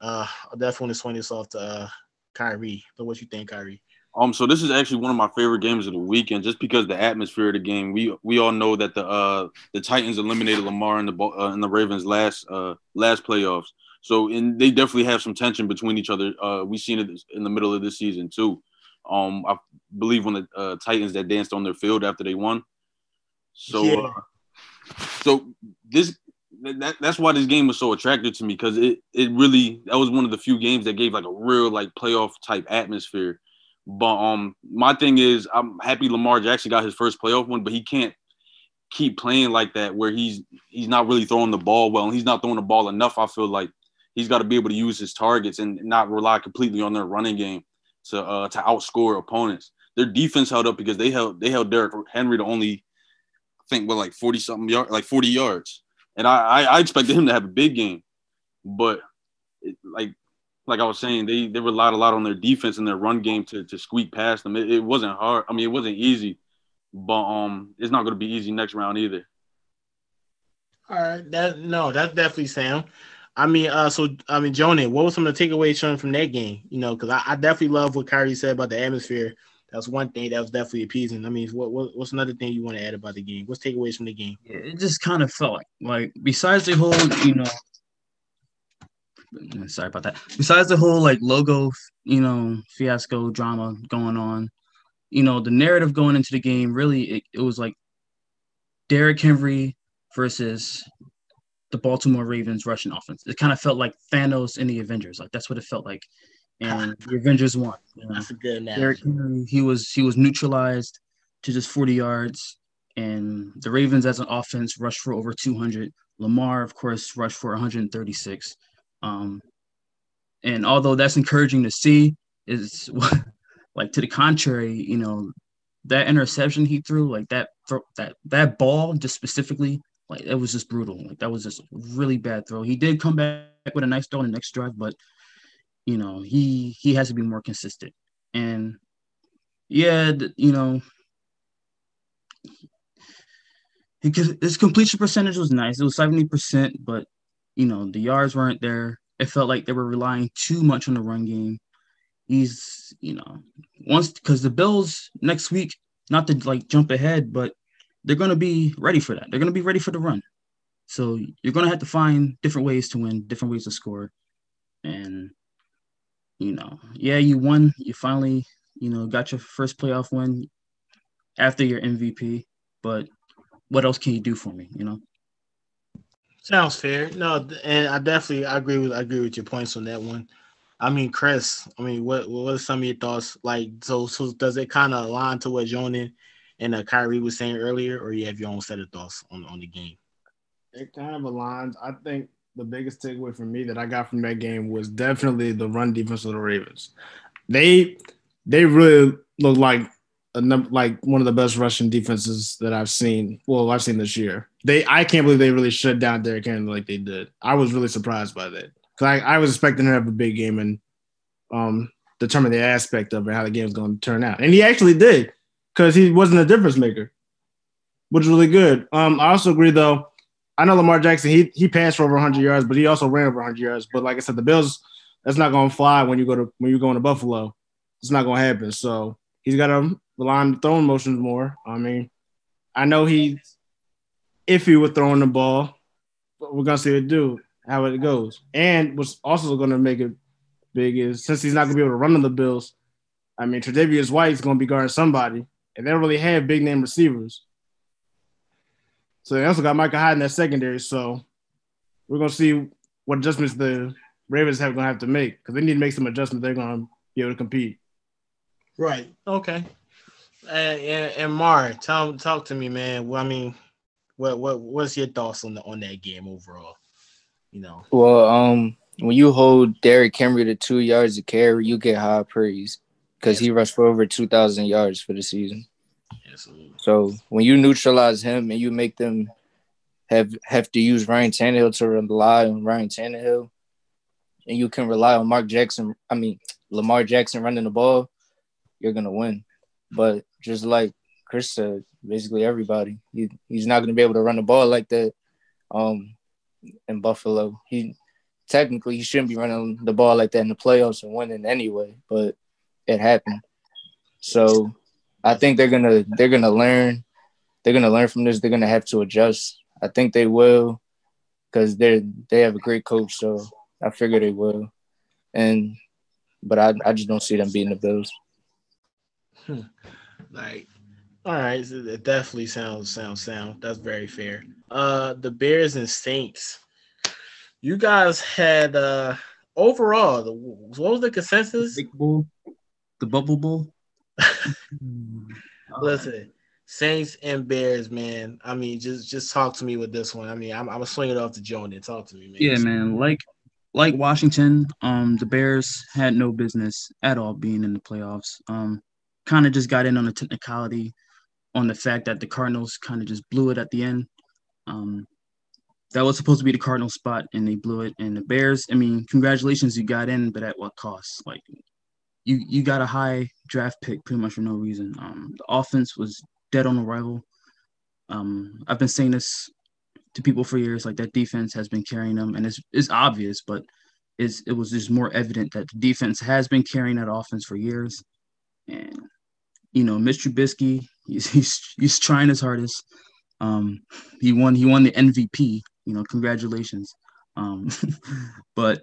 [SPEAKER 1] uh, I definitely want to swing this off to uh, Kyrie. So what you think, Kyrie?
[SPEAKER 2] Um, so this is actually one of my favorite games of the weekend, just because the atmosphere of the game. We we all know that the uh the Titans eliminated Lamar and the uh, and the Ravens last uh last playoffs. So and they definitely have some tension between each other. Uh, we seen it in the middle of this season too. Um, I believe when the uh, Titans that danced on their field after they won. So
[SPEAKER 1] Yeah.
[SPEAKER 2] uh, so this that, that's why this game was so attractive to me because it it really that was one of the few games that gave like a real like playoff type atmosphere. But um, my thing is, I'm happy Lamar Jackson got his first playoff one, but he can't keep playing like that where he's he's not really throwing the ball well, and he's not throwing the ball enough. I feel like he's got to be able to use his targets and not rely completely on their running game to uh to outscore opponents. Their defense held up because they held they held Derrick Henry to only I think what like 40 something yard like 40 yards. And I, I expected him to have a big game, but it, like like I was saying, they they relied a lot on their defense and their run game to to squeak past them. It, it wasn't hard. I mean, it wasn't easy, but um, it's not going to be easy next round either.
[SPEAKER 1] All right, that no, that's definitely Sam. I mean, uh, so I mean, Jonah, what was some of the takeaways from that game? You know, because I, I definitely love what Kyrie said about the atmosphere. That's one thing that was definitely appeasing. I mean, what, what what's another thing you want to add about the game? What's takeaways from the game?
[SPEAKER 4] It just kind of felt like, like besides the whole, you know, sorry about that. Besides the whole like logo, you know, fiasco drama going on, you know, the narrative going into the game really it, it was like Derrick Henry versus the Baltimore Ravens rushing offense. It kind of felt like Thanos in the Avengers. Like that's what it felt like. And the Avengers won. You know?
[SPEAKER 1] That's a good
[SPEAKER 4] Derrick
[SPEAKER 1] analogy.
[SPEAKER 4] Henry, he was he was neutralized to just 40 yards. And the Ravens as an offense rushed for over 200. Lamar, of course, rushed for 136. Um, and although that's encouraging to see, is like to the contrary, you know, that interception he threw, like that throw, that that ball just specifically, like it was just brutal. Like that was just a really bad throw. He did come back with a nice throw in the next drive, but you know, he he has to be more consistent. And yeah, you know, his completion percentage was nice. It was seventy percent, but you know the yards weren't there. It felt like they were relying too much on the run game. He's, you know, once because the Bills next week, not to like jump ahead, but they're going to be ready for that. They're going to be ready for the run. So you're going to have to find different ways to win, different ways to score. And, you know, yeah, you won. You finally, you know, got your first playoff win after your MVP. But what else can you do for me, you know?
[SPEAKER 1] Sounds fair. No, and I definitely I agree with I agree with your points on that one. I mean, Chris, I mean, what what are some of your thoughts? Like, so so does it kind of align to what Jonan and uh, Kyrie was saying earlier, or you have your own set of thoughts on on the game?
[SPEAKER 5] It kind of aligns. I think the biggest takeaway for me that I got from that game was definitely the run defense of the Ravens. They they really look like a number like one of the best rushing defenses that I've seen. Well, I've seen this year. They I can't believe they really shut down Derrick Henry like they did. I was really surprised by that because I, I was expecting to have a big game and um determine the aspect of it, how the game's going to turn out, and he actually did because he wasn't a difference maker, which is really good. Um, I also agree though. I know Lamar Jackson. He he passed for over 100 yards, but he also ran over 100 yards. But like I said, the Bills that's not going to fly when you go to when you're going to Buffalo. It's not going to happen. So he's got to rely on throwing motions more. I mean, I know he's iffy with throwing the ball, but we're gonna see it do how it goes. And what's also gonna make it big is since he's not gonna be able to run on the Bills. I mean, Tre'Davious White's gonna be guarding somebody, and they don't really have big name receivers. So they also got Micah Hyde in that secondary. So we're gonna see what adjustments the Ravens have gonna have to make because they need to make some adjustments. They're gonna be able to compete.
[SPEAKER 1] Right. Okay. And, and, and Mar, tell talk to me, man. Well, I mean, what what what's your thoughts on the on that game overall? You know.
[SPEAKER 3] Well, um, when you hold Derrick Henry to two yards of carry, you get high praise because yes. he rushed for over two thousand yards for the season. Absolutely. So when you neutralize him and you make them have have to use Ryan Tannehill to rely on Ryan Tannehill, and you can rely on Mark Jackson. I mean Lamar Jackson running the ball, you're gonna win. But just like Chris said, basically everybody, he, he's not to be able to run the ball like that. Um, in Buffalo, he technically he shouldn't be running the ball like that in the playoffs and winning anyway, but it happened. So I think they're gonna they're gonna learn. They're gonna learn from this. They're gonna have to adjust. I think they will, because they're they have a great coach. So I figure they will. And but I I just don't see them beating the Bills.
[SPEAKER 1] Hmm. Like, all right, so it definitely sounds sounds sound. That's very fair. Uh, the Bears and Saints. You guys had uh overall. The, what was the consensus?
[SPEAKER 4] The, bull, the bubble bull.
[SPEAKER 1] Listen, Saints and Bears, man. I mean, just just talk to me with this one. I mean, I'm I'm swing it off to Joe and talk to me, man.
[SPEAKER 4] Yeah, man. Like like Washington, um, the Bears had no business at all being in the playoffs. Um, kind of just got in on the technicality on the fact that the Cardinals kind of just blew it at the end. Um, that was supposed to be the Cardinal spot, and they blew it. And the Bears, I mean, congratulations, you got in, but at what cost? Like, you you got a high draft pick pretty much for no reason. Um, the offense was dead on arrival. Um, I've been saying this to people for years, like that defense has been carrying them, and it's it's obvious, but it's it was just more evident that the defense has been carrying that offense for years. And you know, Mr. Trubisky, he's he's he's trying his hardest. Um, he won he won the MVP. You know, congratulations. Um, but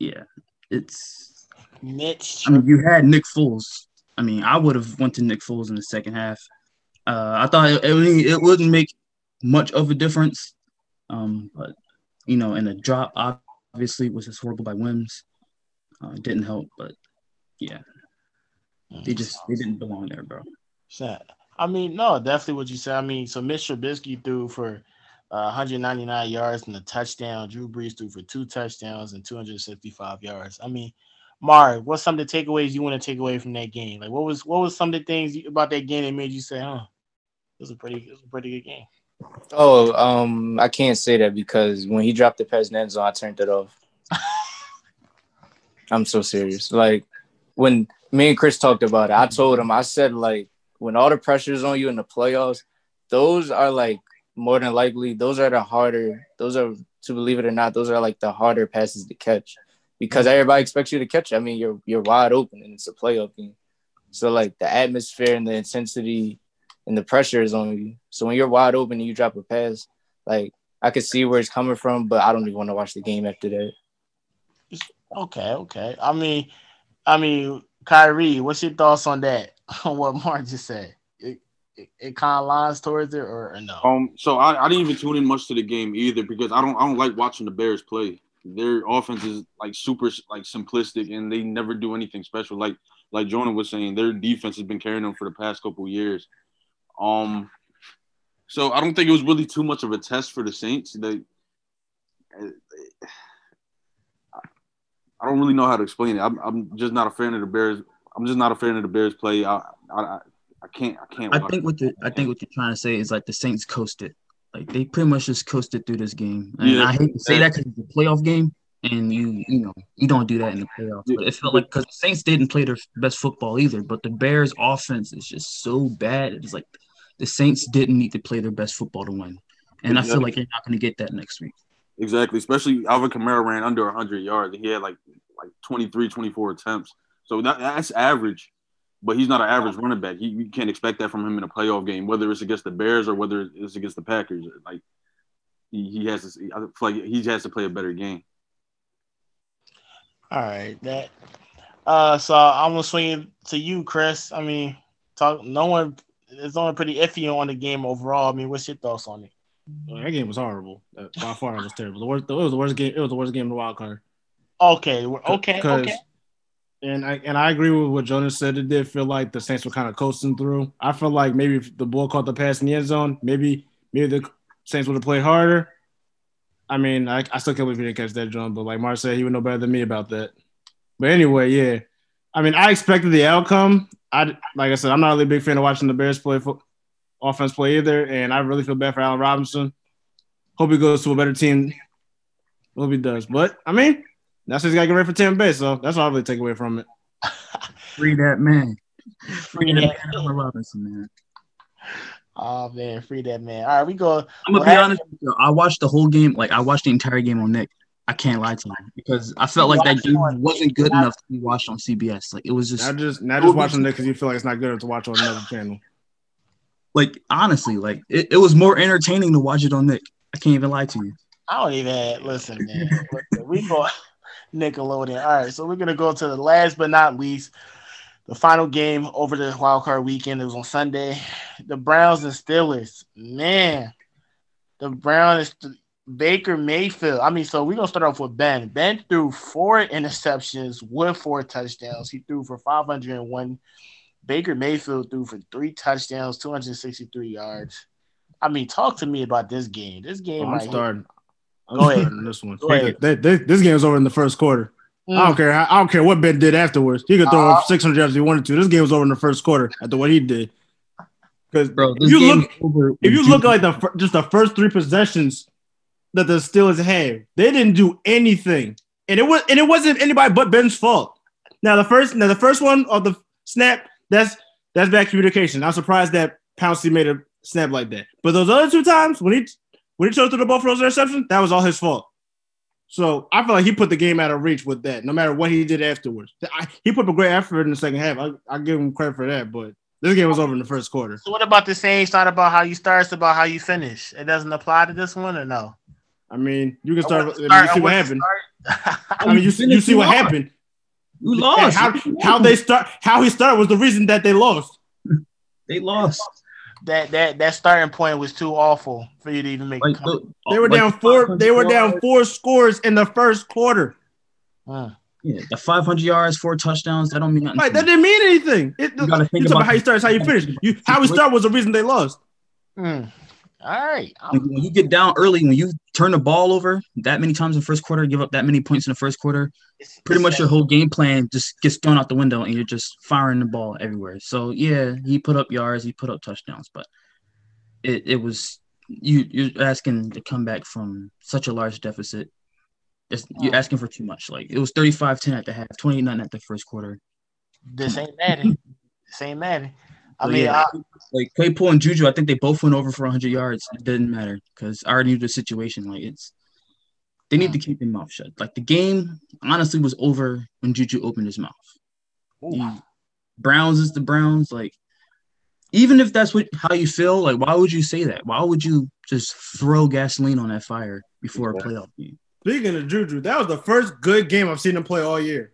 [SPEAKER 4] yeah, it's
[SPEAKER 1] Mitch.
[SPEAKER 4] I mean, you had Nick Foles. I mean, I would have went to Nick Foles in the second half. Uh, I thought it, it, it wouldn't make much of a difference. Um, but you know, and the drop obviously was just horrible by Wims. Uh, didn't help, but yeah, they just they didn't belong there, bro.
[SPEAKER 1] Sad. I mean, no, definitely what you said. I mean, so Mr. Trubisky threw for uh, 199 yards and a touchdown. Drew Brees threw for two touchdowns and 265 yards. I mean, Mar, what's some of the takeaways you want to take away from that game? Like, what was what was some of the things about that game that made you say, "Huh, it was a pretty it was a pretty good game."
[SPEAKER 3] Oh, um, I can't say that because when he dropped the pass in I turned it off. I'm so serious. Like when me and Chris talked about it. I told him, I said like when all the pressure is on you in the playoffs, those are like more than likely those are the harder. Those are to believe it or not, those are like the harder passes to catch because everybody expects you to catch. It. I mean, you're you're wide open and it's a playoff game. So like the atmosphere and the intensity and the pressure is on you. So when you're wide open and you drop a pass, like I could see where it's coming from, but I don't even want to watch the game after that.
[SPEAKER 1] Okay, okay. I mean, I mean, Kyrie, what's your thoughts on that? On what Mark just said? It, it, it kind of lines towards it, or, or no?
[SPEAKER 2] Um, so I, I didn't even tune in much to the game either because I don't I don't like watching the Bears play. Their offense is like super like simplistic and they never do anything special. Like like Jonah was saying, their defense has been carrying them for the past couple years. Um, so I don't think it was really too much of a test for the Saints. They, I don't really know how to explain it. I'm, I'm just not a fan of the Bears. I'm just not a fan of the Bears play. I, I, I can't, I can't.
[SPEAKER 4] I think what you, I think what you're trying to say is like the Saints coasted. Like they pretty much just coasted through this game. And yeah. I hate to say that because it's a playoff game, and you, you know, you don't do that in the playoffs. But it felt like because the Saints didn't play their best football either. But the Bears' offense is just so bad. It's like the Saints didn't need to play their best football to win, and exactly. I feel like you're not going to get that next week.
[SPEAKER 2] Exactly, especially Alvin Kamara ran under 100 yards. He had like like 23, 24 attempts. So that, that's average, but he's not an average running back. He, you can't expect that from him in a playoff game, whether it's against the Bears or whether it's against the Packers. Like he, he has to, I feel like he has to play a better game.
[SPEAKER 1] All right, that. Uh, so I'm gonna swing to you, Chris. I mean, talk. No one is only pretty iffy on the game overall. I mean, what's your thoughts on it?
[SPEAKER 5] Well, that game was horrible. By far, it was terrible. The worst. It was the worst game. It was the worst game in the wild card.
[SPEAKER 1] Okay. Okay. Okay.
[SPEAKER 5] And I and I agree with what Jonas said. It did feel like the Saints were kind of coasting through. I feel like maybe if the ball caught the pass in the end zone, maybe maybe the Saints would have played harder. I mean, I, I still can't believe he didn't catch that jump, but like Mark said, he would know better than me about that. But anyway, yeah. I mean, I expected the outcome. I like I said, I'm not really a big fan of watching the Bears play offense play either, and I really feel bad for Allen Robinson. Hope he goes to a better team. Hope he does. But I mean, that's just gotta get ready for Tampa Bay. So that's all I really take away from it.
[SPEAKER 4] Free that man. Free that man, Allen Robinson, man.
[SPEAKER 1] Oh man, free that man. All right, we go.
[SPEAKER 4] I'm gonna be honest with you. I watched the whole game. Like I watched the entire game on Nick. I can't lie to you because I felt like that game wasn't good enough to be watched on CBS. Like it was just
[SPEAKER 5] not just not just watching Nick because you feel like it's not good enough to watch on another channel.
[SPEAKER 4] Like honestly, like it, it was more entertaining to watch it on Nick. I can't even lie to you.
[SPEAKER 1] I don't even listen, man. we go Nickelodeon. All right, so we're gonna go to the last but not least, the final game over the wild card weekend. It was on Sunday. The Browns and Steelers. Man, the Browns Baker Mayfield. I mean, so we're gonna start off with Ben. Ben threw four interceptions with four touchdowns. He threw for 501. Baker Mayfield threw for three touchdowns, 263 yards. I mean, talk to me about this game. This game,
[SPEAKER 5] oh, I'm starting.
[SPEAKER 1] I'm Go ahead.
[SPEAKER 5] This one. This, this game was over in the first quarter. Mm. I don't care. I don't care what Ben did afterwards. He could throw uh, 600 yards if he wanted to. This game was over in the first quarter after what he did. Because bro, if you look, if you look like the just the first three possessions that the Steelers had, they didn't do anything, and it was and it wasn't anybody but Ben's fault. Now the first, now the first one of the snap, that's that's bad communication. I'm surprised that Pouncey made a snap like that. But those other two times when he when he chose to the ball for those interceptions, that was all his fault. So I feel like he put the game out of reach with that, no matter what he did afterwards. I, he put a great effort in the second half. I, I give him credit for that, but this game was over in the first quarter.
[SPEAKER 1] So what about the same? It's not about how you start, it's about how you finish. It doesn't apply to this one or no?
[SPEAKER 5] I mean, you can start. I, mean, you see what happened. I mean, you, see, you see what happened.
[SPEAKER 4] You lost.
[SPEAKER 5] How, how they start? How he started was the reason that they lost.
[SPEAKER 4] They lost
[SPEAKER 1] that that that starting point was too awful for you to even make. Like, look,
[SPEAKER 5] they were like down four. They were down four scores in the first quarter.
[SPEAKER 4] Uh, yeah, the 500 yards, four touchdowns. That don't mean nothing.
[SPEAKER 5] Right, that didn't mean anything. It, you gotta think about how you start, how you finish. You how we start was the reason they lost.
[SPEAKER 1] Mm. All right.
[SPEAKER 4] When you get down early, when you turn the ball over that many times in the first quarter, give up that many points in the first quarter, it's pretty much your whole game plan just gets thrown out the window and you're just firing the ball everywhere. So yeah, he put up yards, he put up touchdowns, but it, it was you you're asking to come back from such a large deficit. It's, you're asking for too much. Like it was 35-10 at the half, 28 9 at the first quarter.
[SPEAKER 1] This ain't Madden. This ain't Madden. I mean,
[SPEAKER 4] yeah,
[SPEAKER 1] I,
[SPEAKER 4] like Claypool and Juju, I think they both went over for 100 yards. It didn't matter because I already knew the situation. Like it's, they need to mm. keep their mouth shut. Like the game honestly was over when Juju opened his mouth. The Browns is the Browns. Like even if that's what how you feel, like why would you say that? Why would you just throw gasoline on that fire before a playoff game?
[SPEAKER 5] Speaking of Juju, that was the first good game I've seen him play all year.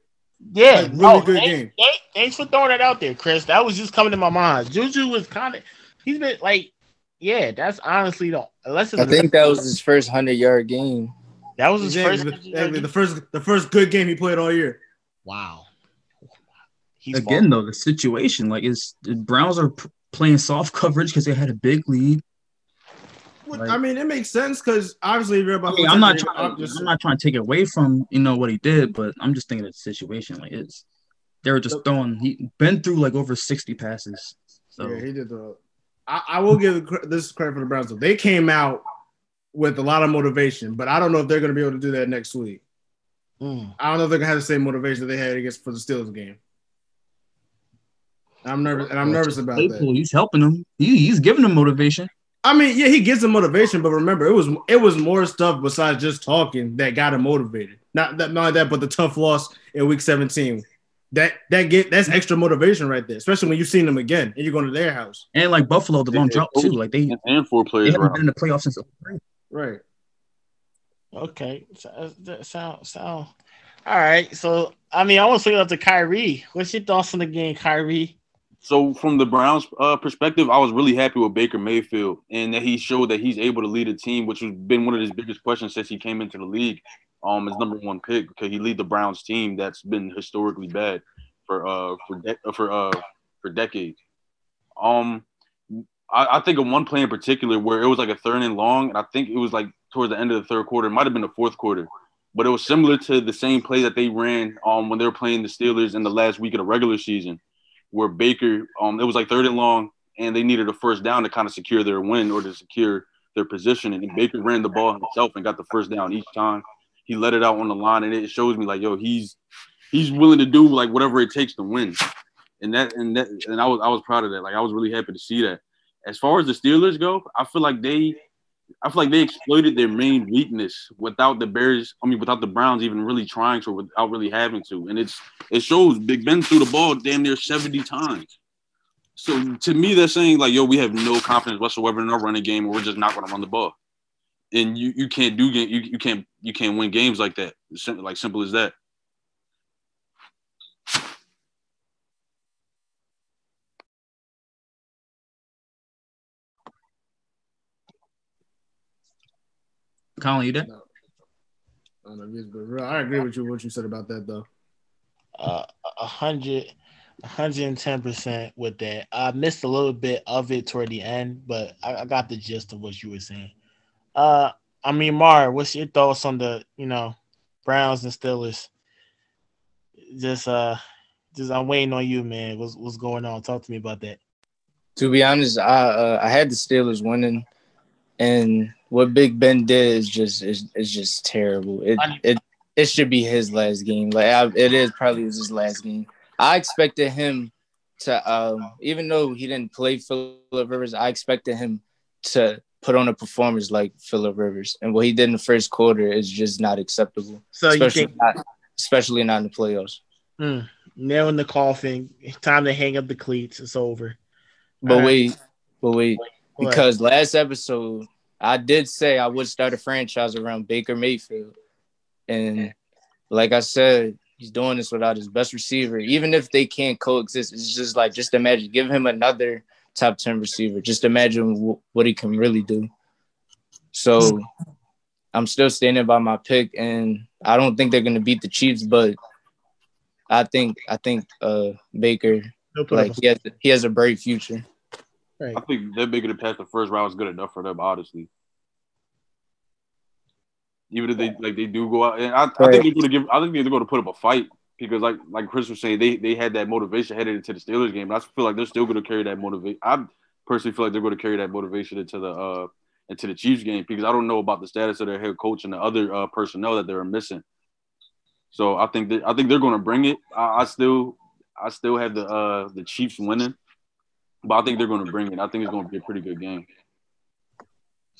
[SPEAKER 1] Yeah,
[SPEAKER 5] Like, really
[SPEAKER 1] no,
[SPEAKER 5] good
[SPEAKER 1] thanks,
[SPEAKER 5] game.
[SPEAKER 1] thanks- Thanks for throwing that out there, Chris. That was just coming to my mind. Juju was kind of, he's been like, yeah, that's honestly the unless it's
[SPEAKER 3] I think that was his first hundred yard game.
[SPEAKER 1] that was his
[SPEAKER 5] Exactly,
[SPEAKER 1] first.
[SPEAKER 5] exactly, the first the first good game he played all year.
[SPEAKER 1] Wow. He's
[SPEAKER 4] Again, though, the situation like is the Browns are p- playing soft coverage because they had a big lead.
[SPEAKER 5] What-
[SPEAKER 4] Right.
[SPEAKER 5] I mean, it makes sense because obviously if you're
[SPEAKER 4] I
[SPEAKER 5] about
[SPEAKER 4] mean, I'm not
[SPEAKER 5] to
[SPEAKER 4] trying. To, I'm not trying to take it away from you know what he did, but I'm just thinking of the situation. Like it's they were just throwing. He been through like over 60 passes. So
[SPEAKER 5] Yeah, he did the. I, I will give this credit for the Browns. They came out with a lot of motivation, but I don't know if they're going to be able to do that next week.
[SPEAKER 1] Mm.
[SPEAKER 5] I don't know if they're going to have the same motivation that they had against for the Steelers game. I'm nervous, and I'm nervous about that.
[SPEAKER 4] He's helping them. He, he's giving them motivation.
[SPEAKER 5] I mean, yeah, he gives them motivation, but remember, it was it was more stuff besides just talking that got him motivated. Not that not that, but the tough loss in Week 17. That that get that's extra motivation right there, especially when you've seen them again and you're going to their house.
[SPEAKER 4] And like Buffalo, the long
[SPEAKER 2] Yeah,
[SPEAKER 4] drought too. Like they,
[SPEAKER 2] And, and four
[SPEAKER 4] they
[SPEAKER 2] players
[SPEAKER 4] haven't
[SPEAKER 2] were
[SPEAKER 4] been in the playoffs since.
[SPEAKER 5] Right.
[SPEAKER 1] Okay. So, uh, that sound sound. All right. So I mean, I want to swing up to Kyrie. What's your thoughts on the game, Kyrie?
[SPEAKER 2] So from the Browns' uh, perspective, I was really happy with Baker Mayfield and that he showed that he's able to lead a team, which has been one of his biggest questions since he came into the league. Um, as number one pick because he lead the Browns team that's been historically bad for uh for de- uh, for uh for decades. Um, I, I think of one play in particular where it was like a third and long, and I think it was like towards the end of the third quarter. Might have been the fourth quarter, but it was similar to the same play that they ran um when they were playing the Steelers in the last week of the regular season where Baker, um, it was like third and long, and they needed a first down to kind of secure their win or to secure their position. And Baker ran the ball himself and got the first down each time. He let it out on the line, and it shows me like, yo, he's he's willing to do like whatever it takes to win. And that and that and I was I was proud of that. Like I was really happy to see that. As far as the Steelers go, I feel like they I feel like they exploited their main weakness without the Bears. I mean, without the Browns even really trying to, without really having to. And it's it shows Big Ben threw the ball damn near seventy times. So to me, they're saying like, "Yo, we have no confidence whatsoever in our running game, or we're just not going to run the ball." And you you can't do game you, you can't you can't win games like that. It's like simple as that.
[SPEAKER 4] Colin, you there?
[SPEAKER 5] I don't know if it's but real. I agree with you what you said about that though.
[SPEAKER 1] Uh, a hundred, hundred and ten percent with that. I missed a little bit of it toward the end, but I, I got the gist of what you were saying. Uh, I mean, Mar, what's your thoughts on the you know Browns and Steelers? Just uh, just I'm waiting on you, man. What's what's going on? Talk to me about that.
[SPEAKER 3] To be honest, I uh, I had the Steelers winning, and what Big Ben did is just is, is just terrible. It it it should be his last game. Like I, it is probably his last game. I expected him to, um, even though he didn't play Phillip Rivers, I expected him to put on a performance like Philip Rivers, and what he did in the first quarter is just not acceptable.
[SPEAKER 1] So you
[SPEAKER 3] especially
[SPEAKER 1] think
[SPEAKER 3] not, especially not in the playoffs.
[SPEAKER 1] mm, nail in the coffin? Time to hang up the cleats. It's over.
[SPEAKER 3] But
[SPEAKER 1] All right.
[SPEAKER 3] wait, but wait,
[SPEAKER 1] What?
[SPEAKER 3] because last episode I did say I would start a franchise around Baker Mayfield, and like I said, he's doing this without his best receiver. Even if they can't coexist, it's just like just imagine give him another top ten receiver. Just imagine w- what he can really do. So I'm still standing by my pick, and I don't think they're gonna beat the Chiefs, but I think I think uh Baker
[SPEAKER 1] up
[SPEAKER 3] like he has he has a bright future.
[SPEAKER 1] Right.
[SPEAKER 2] I think that Baker to pass the first round is good enough for them, honestly. Even if they like they do go out, and I, I think they're going to give. I think they're going to put up a fight because, like like Chris was saying, they they had that motivation headed into the Steelers game. And I feel like they're still going to carry that motivation. I personally feel like they're going to carry that motivation into the uh into the Chiefs game because I don't know about the status of their head coach and the other uh, personnel that they're missing. So I think that I think they're going to bring it. I, I still I still have the uh the Chiefs winning, but I think they're going to bring it. I think it's going to be a pretty good game.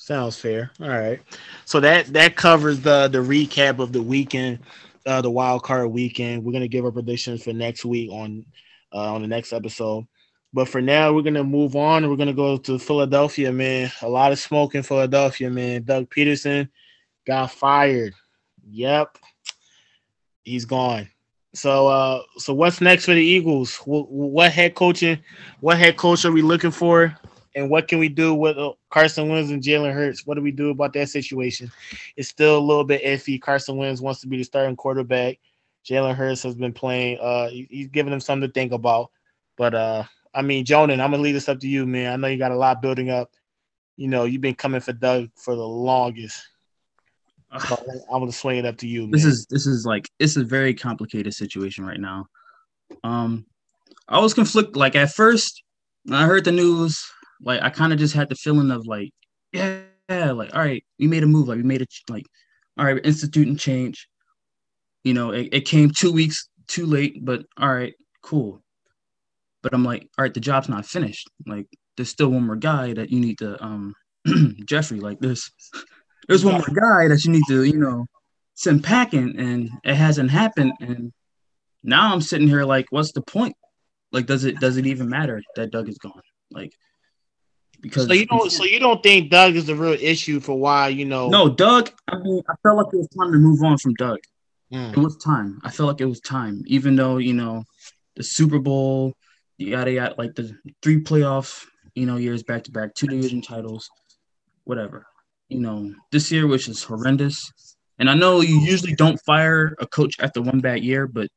[SPEAKER 1] Sounds fair. All right. So that that covers the the recap of the weekend, uh, the wild card weekend. We're gonna give our predictions for next week on uh, on the next episode. But for now, we're gonna move on. We're gonna go to Philadelphia, man. A lot of smoke in Philadelphia, man. Doug Pederson got fired. Yep, he's gone. So, uh, so what's next for the Eagles? What, what head coaching? What head coach are we looking for? And what can we do with uh, Carson Wentz and Jalen Hurts? What do we do about that situation? It's still a little bit iffy. Carson Wentz wants to be the starting quarterback. Jalen Hurts has been playing. Uh, he's giving them something to think about. But uh, I mean, Jonan, I'm gonna leave this up to you, man. I know you got a lot building up. You know, you've been coming for Doug for the longest. So I'm gonna swing it up to you. Man.
[SPEAKER 4] This is this is like it's a very complicated situation right now. Um, I was conflicted. Like at first, when I heard the news, like I kind of just had the feeling of like, yeah, like all right, we made a move. Like we made it. Like all right, instituting change. You know, it, it came two weeks too late, but all right, cool. But I'm like, all right, the job's not finished. Like there's still one more guy that you need to um Jeffrey. Like there's there's one more guy that you need to, you know, send packing, and it hasn't happened. And now I'm sitting here like, what's the point? Like, does it does it even matter that Doug is gone? Like,
[SPEAKER 1] because so you don't so you don't think Doug is the real issue for why you know?
[SPEAKER 4] No, Doug. I mean, I felt like it was time to move on from Doug. Mm. It was time. I felt like it was time, even though you know the Super Bowl, yada yada, like the three playoff, you know, years back to back, two division titles, whatever you know, this year, which is horrendous. And I know you usually don't fire a coach after one bad year, but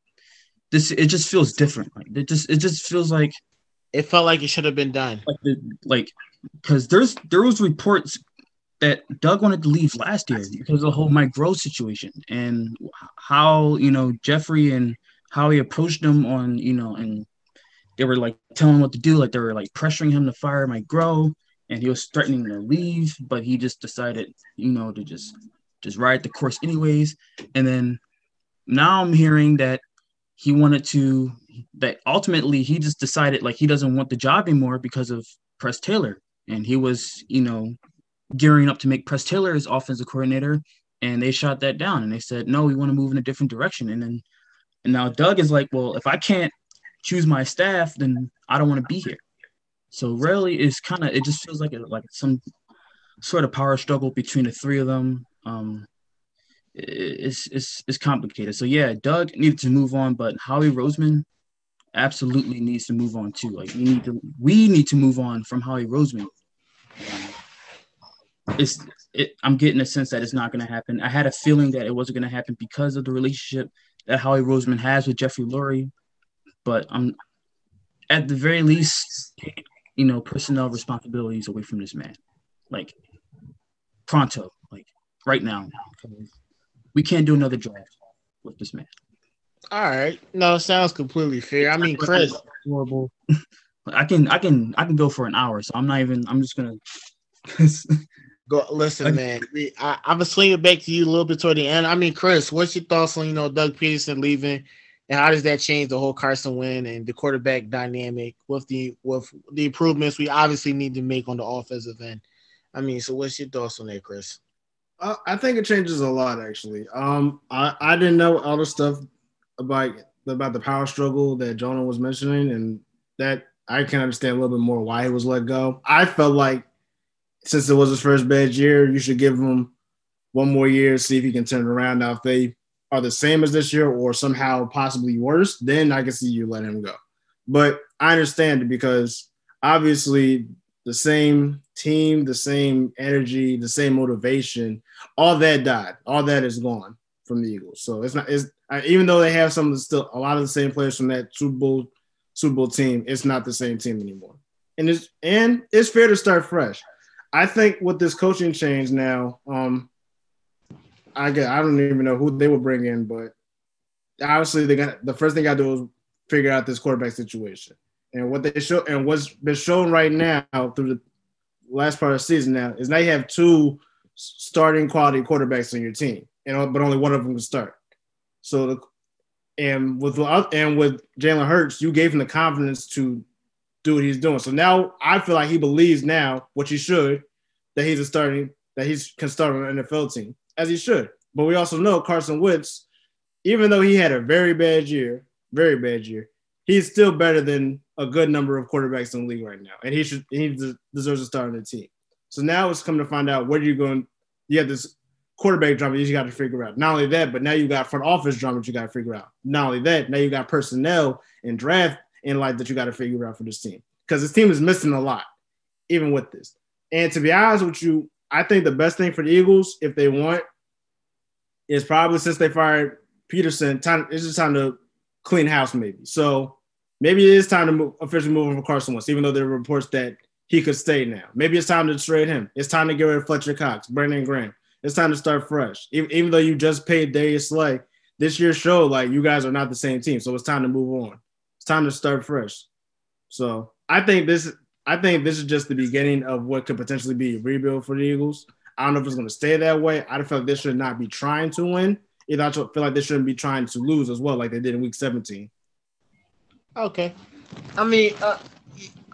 [SPEAKER 4] this it just feels different. Like it just it just feels like
[SPEAKER 1] it felt like it should have been done.
[SPEAKER 4] Like like because there's there was reports that Doug wanted to leave last year because of the whole Mike Groh situation and how you know Jeffrey and how he approached him on you know and they were like telling him what to do, like they were like pressuring him to fire Mike Groh and he was threatening to leave, but he just decided, you know, to just just ride the course anyways. And then now I'm hearing that he wanted to that ultimately he just decided like he doesn't want the job anymore because of Press Taylor. And he was, you know, gearing up to make Press Taylor his offensive coordinator. And they shot that down and they said, no, we want to move in a different direction. And then and now Doug is like, well, if I can't choose my staff, then I don't want to be here. So really, it's kind of it just feels like it, like some sort of power struggle between the three of them. Um, it's it's it's complicated. So yeah, Doug needed to move on, but Howie Roseman absolutely needs to move on too. Like we need to we need to move on from Howie Roseman. It's it, I'm getting a sense that it's not going to happen. I had a feeling that it wasn't going to happen because of the relationship that Howie Roseman has with Jeffrey Lurie, but I'm at the very least you know, personnel responsibilities away from this man. Like pronto, like right now. We can't do another draft with this man.
[SPEAKER 1] All right. No, sounds completely fair. I mean, Chris.
[SPEAKER 4] Horrible. I can I can I can go for an hour, so I'm not even I'm just gonna
[SPEAKER 1] go listen, man. I, I'm gonna swing it back to you a little bit toward the end. I mean, Chris, what's your thoughts on you know Doug Pederson leaving and how does that change the whole Carson Wentz and the quarterback dynamic with the with the improvements we obviously need to make on the offensive end? I mean, so what's your thoughts on that, Chris?
[SPEAKER 5] I think it changes a lot actually. Um, I, I didn't know all the stuff about about the power struggle that Jonah was mentioning, and that I can understand a little bit more why he was let go. I felt like since it was his first bad year, you should give him one more year, see if he can turn it around. Now, if they are the same as this year or somehow possibly worse, then I can see you let him go. But I understand it because obviously the same team, the same energy, the same motivation, all that died. All that is gone from the Eagles. So it's not. It's even though they have some of the still a lot of the same players from that Super Bowl Super Bowl team, it's not the same team anymore. And it's and it's fair to start fresh. I think with this coaching change now, um, I get I don't even know who they will bring in, but obviously they got the first thing I do is figure out this quarterback situation. And what they show and what's been shown right now through the last part of the season now is now you have two starting quality quarterbacks on your team, and but only one of them can start. So the And with and with Jalen Hurts, you gave him the confidence to do what he's doing. So now I feel like he believes now, which he should, that he's a starting, that he can start on an NFL team, as he should. But we also know Carson Wentz, even though he had a very bad year, very bad year, he's still better than a good number of quarterbacks in the league right now, and he should he deserves a start on the team. So now it's coming to find out what are you going. You have this quarterback drama you got to figure out. Not only that, but now you got front office drama that you got to figure out. Not only that, now you got personnel and draft and life that you got to figure out for this team because this team is missing a lot, even with this. And to be honest with you, I think the best thing for the Eagles, if they want, is probably since they fired Pederson, time it's just time to clean house, maybe. So maybe it is time to move, officially move on from Carson Wentz, even though there are reports that he could stay now. Maybe it's time to trade him. It's time to get rid of Fletcher Cox, Brandon Graham. It's time to start fresh. Even, even though you just paid Darius Slay, this year showed like you guys are not the same team. So it's time to move on. It's time to start fresh. So I think this I think this is just the beginning of what could potentially be a rebuild for the Eagles. I don't know if it's going to stay that way. I feel like they should not be trying to win. Either I feel like they shouldn't be trying to lose as well, like they did in Week 17.
[SPEAKER 1] Okay, I mean, uh,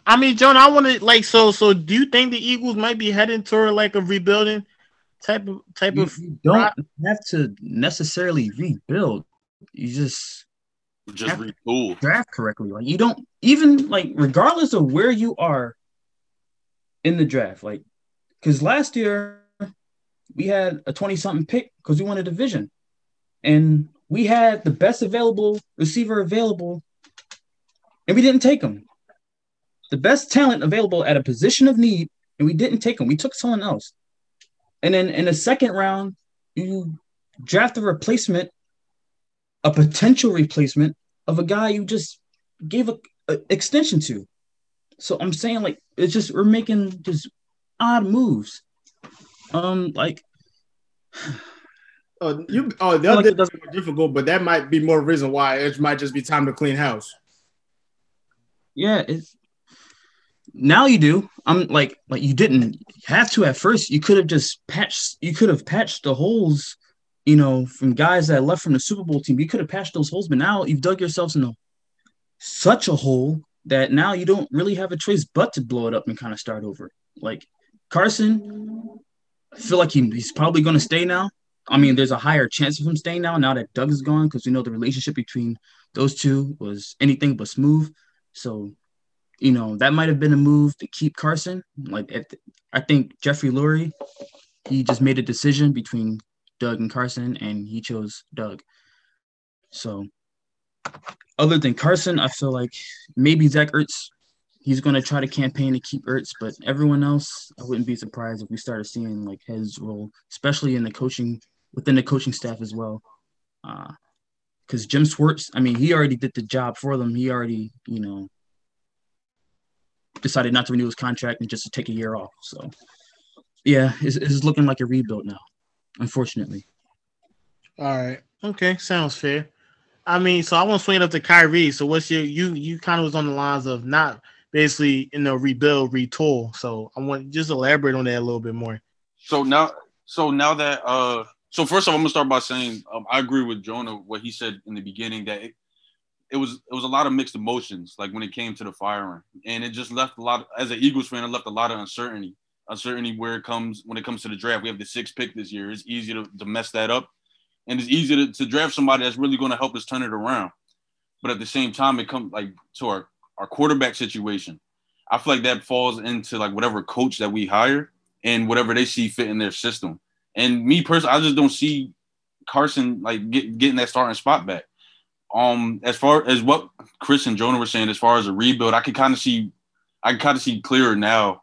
[SPEAKER 1] I mean, John, I want to like so. So, do you think the Eagles might be heading toward like a rebuilding type of type
[SPEAKER 4] you,
[SPEAKER 1] of?
[SPEAKER 4] You don't have to necessarily rebuild. You just
[SPEAKER 2] just retool
[SPEAKER 4] draft correctly. Like you don't even like regardless of where you are in the draft. Like because last year we had a twenty something pick because we won a division, and we had the best available receiver available, and we didn't take him. The best talent available at a position of need, and we didn't take him. We took someone else. And then in the second round, you draft a replacement, a potential replacement of a guy you just gave a, a extension to. So I'm saying like it's just we're making just odd moves. Um, like.
[SPEAKER 5] Oh, you. Oh, the other like, doesn't be difficult, but that might be more reason why it might just be time to clean house.
[SPEAKER 4] Yeah, it's now you do. I'm like like you didn't have to at first. You could have just patched. You could have patched the holes, you know, from guys that left from the Super Bowl team. You could have patched those holes, but now you've dug yourselves in a, such a hole that now you don't really have a choice but to blow it up and kind of start over. Like Carson, I feel like he, he's probably going to stay now. I mean, there's a higher chance of him staying now. Now that Doug is gone, because we know the relationship between those two was anything but smooth. So you know, that might have been a move to keep Carson. Like, I think Jeffrey Lurie, he just made a decision between Doug and Carson, and he chose Doug. So, other than Carson, I feel like maybe Zach Ertz, he's going to try to campaign to keep Ertz, but everyone else, I wouldn't be surprised if we started seeing like his role, especially in the coaching within the coaching staff as well. Because uh, Jim Schwartz, I mean, he already did the job for them. He already, you know, decided not to renew his contract and just to take a year off. So, yeah, it's, it's looking like a rebuild now, unfortunately.
[SPEAKER 1] All right. Okay. Sounds fair. I mean, so I want to swing it up to Kyrie. So, what's your you you kind of was on the lines of not basically in the rebuild, retool. So, I want just elaborate on that a little bit more.
[SPEAKER 2] So now, so now that uh, so first of all, I'm gonna start by saying um, I agree with Jonah what he said in the beginning that it, it was it was a lot of mixed emotions like when it came to the firing and it just left a lot as an eagles fan it left a lot of uncertainty uncertainty where it comes when it comes to the draft. We have the sixth pick this year. It's easy to, to mess that up and it's easy to, to draft somebody that's really going to help us turn it around. But at the same time it comes like to our our quarterback situation i feel like that falls into like whatever coach that we hire and whatever they see fit in their system. And me personally i just don't see carson like get, getting that starting spot back. Um as far as what Chris and Jonah were saying, as far as a rebuild, I can kind of see I can kind of see clearer now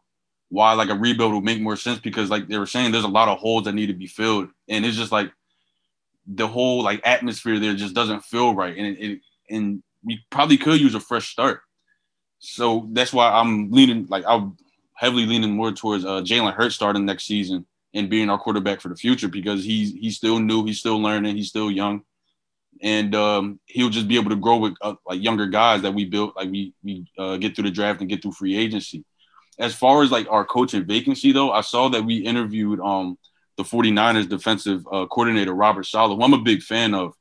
[SPEAKER 2] why like a rebuild would make more sense because like they were saying there's a lot of holes that need to be filled and it's just like the whole like atmosphere there just doesn't feel right and it, it and we probably could use a fresh start so that's why i'm leaning like i'm heavily leaning more towards uh jalen hurts starting next season and being our quarterback for the future because he's he's still new he's still learning he's still young and um, he'll just be able to grow with uh, like younger guys that we built, like we we uh, get through the draft and get through free agency. As far as like our coaching vacancy, though, I saw that we interviewed um, the 49ers defensive uh, coordinator Robert Saleh, who I'm a big fan of,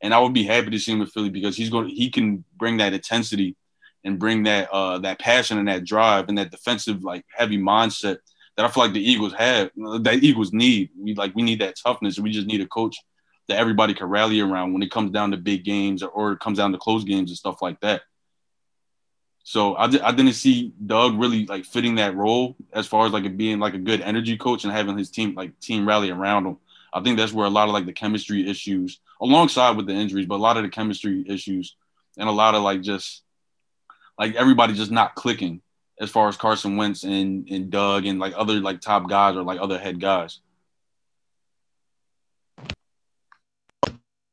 [SPEAKER 2] and I would be happy to see him in Philly because he's going he can bring that intensity and bring that uh that passion and that drive and that defensive like heavy mindset that I feel like the Eagles have that Eagles need. We like we need that toughness. We just need a coach that everybody can rally around when it comes down to big games or, or it comes down to close games and stuff like that. So I, I didn't see Doug really like fitting that role as far as like it being like a good energy coach and having his team like team rally around him. I think that's where a lot of like the chemistry issues, alongside with the injuries, but a lot of the chemistry issues and a lot of like just like everybody just not clicking as far as Carson Wentz and and Doug and like other like top guys or like other head guys.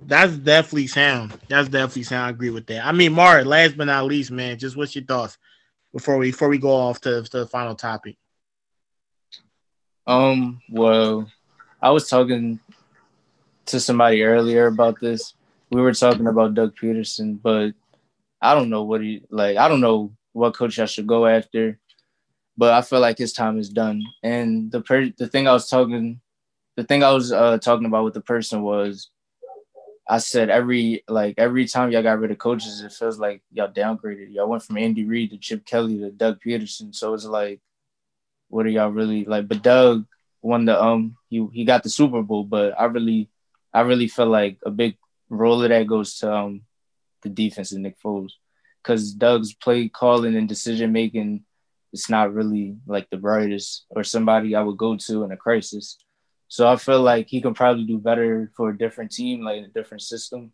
[SPEAKER 1] That's definitely sound. That's definitely sound. I agree with that. I mean, Mark, last but not least, man, just what's your thoughts before we before we go off to, to the final topic?
[SPEAKER 3] Um, well, I was talking to somebody earlier about this. We were talking about Doug Pederson, but I don't know what he like. I don't know what coach I should go after, but I feel like his time is done. And the per- the thing I was talking, the thing I was uh, talking about with the person was, I said every like every time y'all got rid of coaches, it feels like y'all downgraded. Y'all went from Andy Reid to Chip Kelly to Doug Pederson. So it's like, what are y'all really like? But Doug won the um he he got the Super Bowl, but I really I really feel like a big role of that goes to um the defense and Nick Foles because Doug's play calling and decision making it's not really like the brightest or somebody I would go to in a crisis. So I feel like he can probably do better for a different team, like a different system.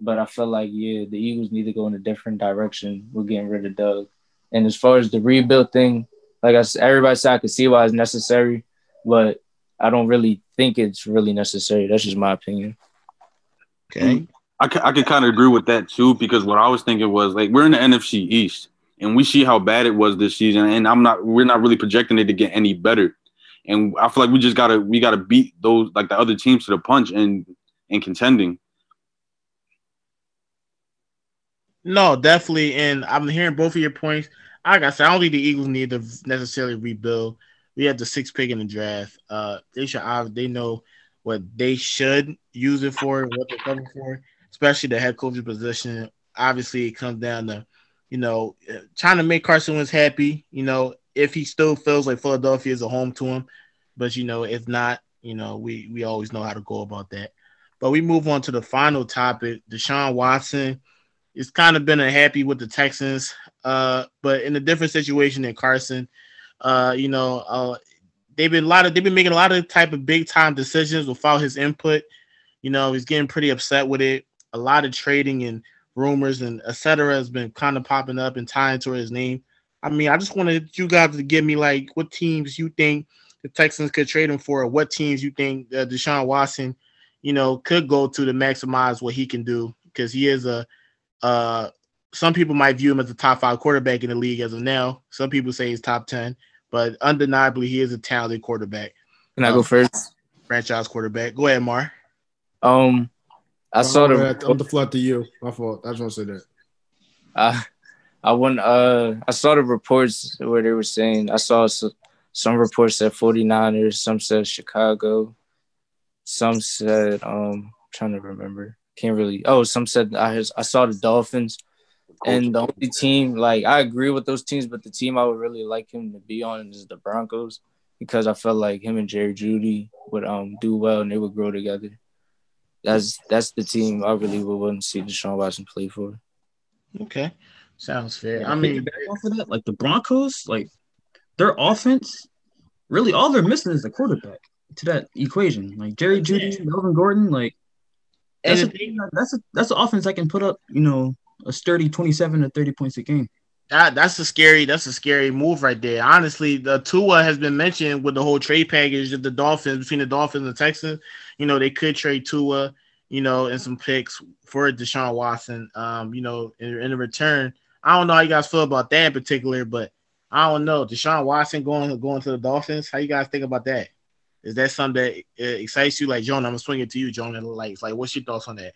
[SPEAKER 3] But I feel like yeah, the Eagles need to go in a different direction. We're getting rid of Doug. And as far as the rebuild thing, like I said, everybody said I could see why it's necessary, but I don't really think it's really necessary. That's just my opinion.
[SPEAKER 1] Okay. Hmm.
[SPEAKER 2] I, I could kind of agree with that too because what I was thinking was like we're in the NFC East and we see how bad it was this season and I'm not we're not really projecting it to get any better. And I feel like we just gotta we gotta beat those like the other teams to the punch and and contending.
[SPEAKER 1] No, definitely. And I'm hearing both of your points. Like I said, I don't think the Eagles need to necessarily rebuild. We have the six pick in the draft. Uh, they should they know what they should use it for, what they're coming for especially the head coaching position. Obviously, it comes down to, you know, trying to make Carson Wentz happy. You know, if he still feels like Philadelphia is a home to him, but you know, if not, you know, we we always know how to go about that. But we move on to the final topic. Deshaun Watson is kind of been unhappy with the Texans, uh, but in a different situation than Carson. Uh, you know, uh, they've been a lot of they've been making a lot of type of big time decisions without his input. You know, he's getting pretty upset with it a lot of trading and rumors and etc. has been kind of popping up and tying to his name. I mean, I just wanted you guys to give me like what teams you think the Texans could trade him for, or what teams you think uh, Deshaun Watson, you know, could go to to maximize what he can do because he is a. Uh, some people might view him as a top five quarterback in the league as of now. Some people say he's top ten, but undeniably he is a talented quarterback.
[SPEAKER 3] Can I go um, first?
[SPEAKER 1] Franchise quarterback. Go ahead, Mar.
[SPEAKER 3] Um, I saw the.
[SPEAKER 5] I'm the flood to you. My fault. I just want to say that.
[SPEAKER 3] I, I went. Uh, I saw the reports where they were saying. I saw some, some reports said 49ers. Some said Chicago. Some said. Um, I'm trying to remember. Can't really. Oh, some said I. I saw the Dolphins. And the only team, like I agree with those teams, but the team I would really like him to be on is the Broncos because I felt like him and Jerry Jeudy would um do well and they would grow together that's that's the team I really would want to see Deshaun Watson play for.
[SPEAKER 1] Okay, sounds fair. I mean,
[SPEAKER 4] off of that, like the Broncos, like their offense, really all they're missing is the quarterback to that equation. Like Jerry Jeudy, Melvin Gordon, like that's a, that's a that's an offense I can put up, you know, a sturdy twenty-seven to thirty points a game.
[SPEAKER 1] That that's a scary that's a scary move right there. Honestly, the Tua has been mentioned with the whole trade package of the Dolphins between the Dolphins and the Texans. You know, they could trade Tua, you know, and some picks for Deshaun Watson. Um, you know, in, in return. I don't know how you guys feel about that in particular, but I don't know. Deshaun Watson going going to the Dolphins. How you guys think about that? Is that something that excites you? Like John, I'm gonna swing it to you, John. Like, like, what's your thoughts on that?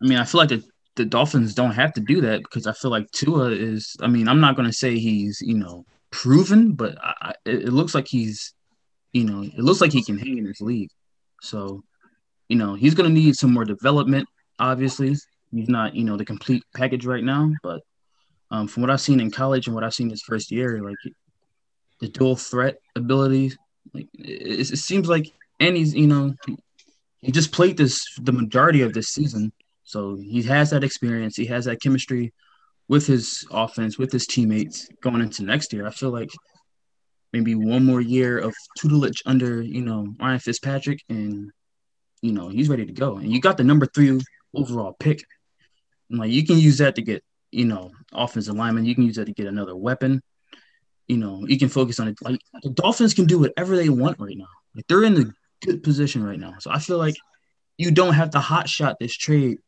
[SPEAKER 4] I mean, I feel like the the Dolphins don't have to do that because I feel like Tua is. I mean, I'm not to say he's you know proven, but I, it, it looks like he's you know it looks like he can hang in this league. So you know he's to need some more development. Obviously, he's not you know the complete package right now, but um, from what I've seen in college and what I've seen his first year, like the dual threat ability, like it, it seems like, and he's you know he, he just played this the majority of this season, so he has that experience, he has that chemistry with his offense, with his teammates going into next year. I feel like maybe one more year of tutelage under, you know, Ryan Fitzpatrick, and you know, he's ready to go. And you got the number three overall pick. And like you can use that to get, you know, offensive lineman. You can use that to get another weapon. You know, you can focus on it. Like the Dolphins can do whatever they want right now. Like they're in a good position right now. So I feel like you don't have to hot shot this trade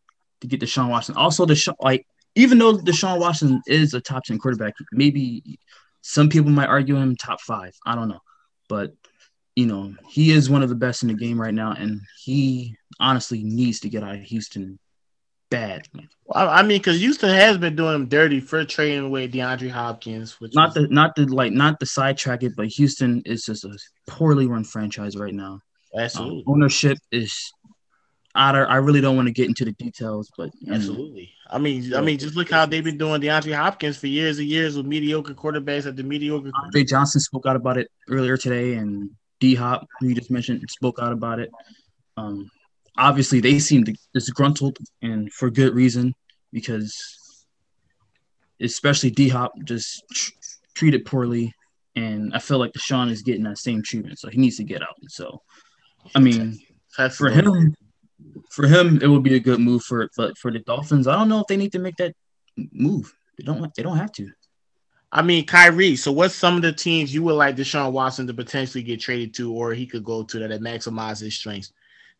[SPEAKER 4] to get Deshaun Watson. Also, the like even though Deshaun Watson is a top 10 quarterback, maybe some people might argue him top five. I don't know. But, you know, he is one of the best in the game right now. And he honestly needs to get out of Houston bad.
[SPEAKER 1] Well, I mean, because Houston has been doing him dirty for trading away DeAndre Hopkins. Which
[SPEAKER 4] not the not the like not the sidetrack it, but Houston is just a poorly run franchise right now.
[SPEAKER 1] Absolutely,
[SPEAKER 4] um, ownership is I don't, I really don't want to get into the details, but
[SPEAKER 1] absolutely. I mean, I mean, just look how they've been doing DeAndre Hopkins for years and years with mediocre quarterbacks at the mediocre.
[SPEAKER 4] Andre Johnson spoke out about it earlier today, and D Hop, who you just mentioned, spoke out about it. Um, obviously, they seem disgruntled, and for good reason, because especially D Hop just tr- treated poorly, and I feel like Deshaun is getting that same treatment, so he needs to get out. So, I mean, for him for him, it would be a good move for it. But for the Dolphins, I don't know if they need to make that move. They don't. They don't have to.
[SPEAKER 1] I mean, Kyrie. So, what's some of the teams you would like Deshaun Watson to potentially get traded to, or he could go to that, that maximize his strengths?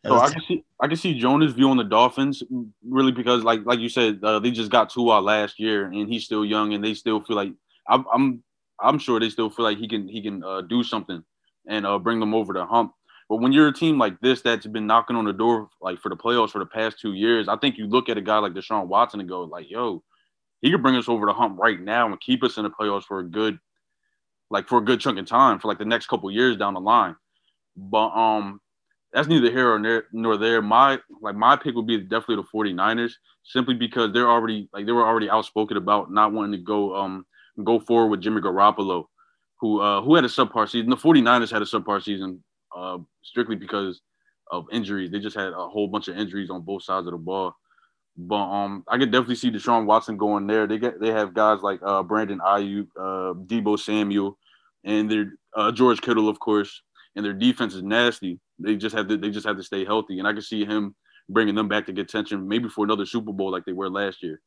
[SPEAKER 2] So I can see I can see Jonas view on the Dolphins really because like like you said uh, they just got Tua last year and he's still young and they still feel like I'm I'm, I'm sure they still feel like he can he can uh, do something and uh, bring them over the hump. But when you're a team like this that's been knocking on the door like for the playoffs for the past two years, I think you look at a guy like Deshaun Watson and go like, "Yo, he could bring us over the hump right now and keep us in the playoffs for a good, like for a good chunk of time for like the next couple years down the line." But um, that's neither here or there, nor there. My like my pick would be definitely the 49ers, simply because they're already like they were already outspoken about not wanting to go um go forward with Jimmy Garoppolo, who uh who had a subpar season. The 49ers had a subpar season uh, strictly because of injuries. They just had a whole bunch of injuries on both sides of the ball. But um, I could definitely see Deshaun Watson going there. They get they have guys like uh, Brandon Aiyuk, uh, Deebo Samuel, and their uh, George Kittle, of course. And their defense is nasty. They just have to they just have to stay healthy. And I can see him bringing them back to get attention, maybe for another Super Bowl like they were last year.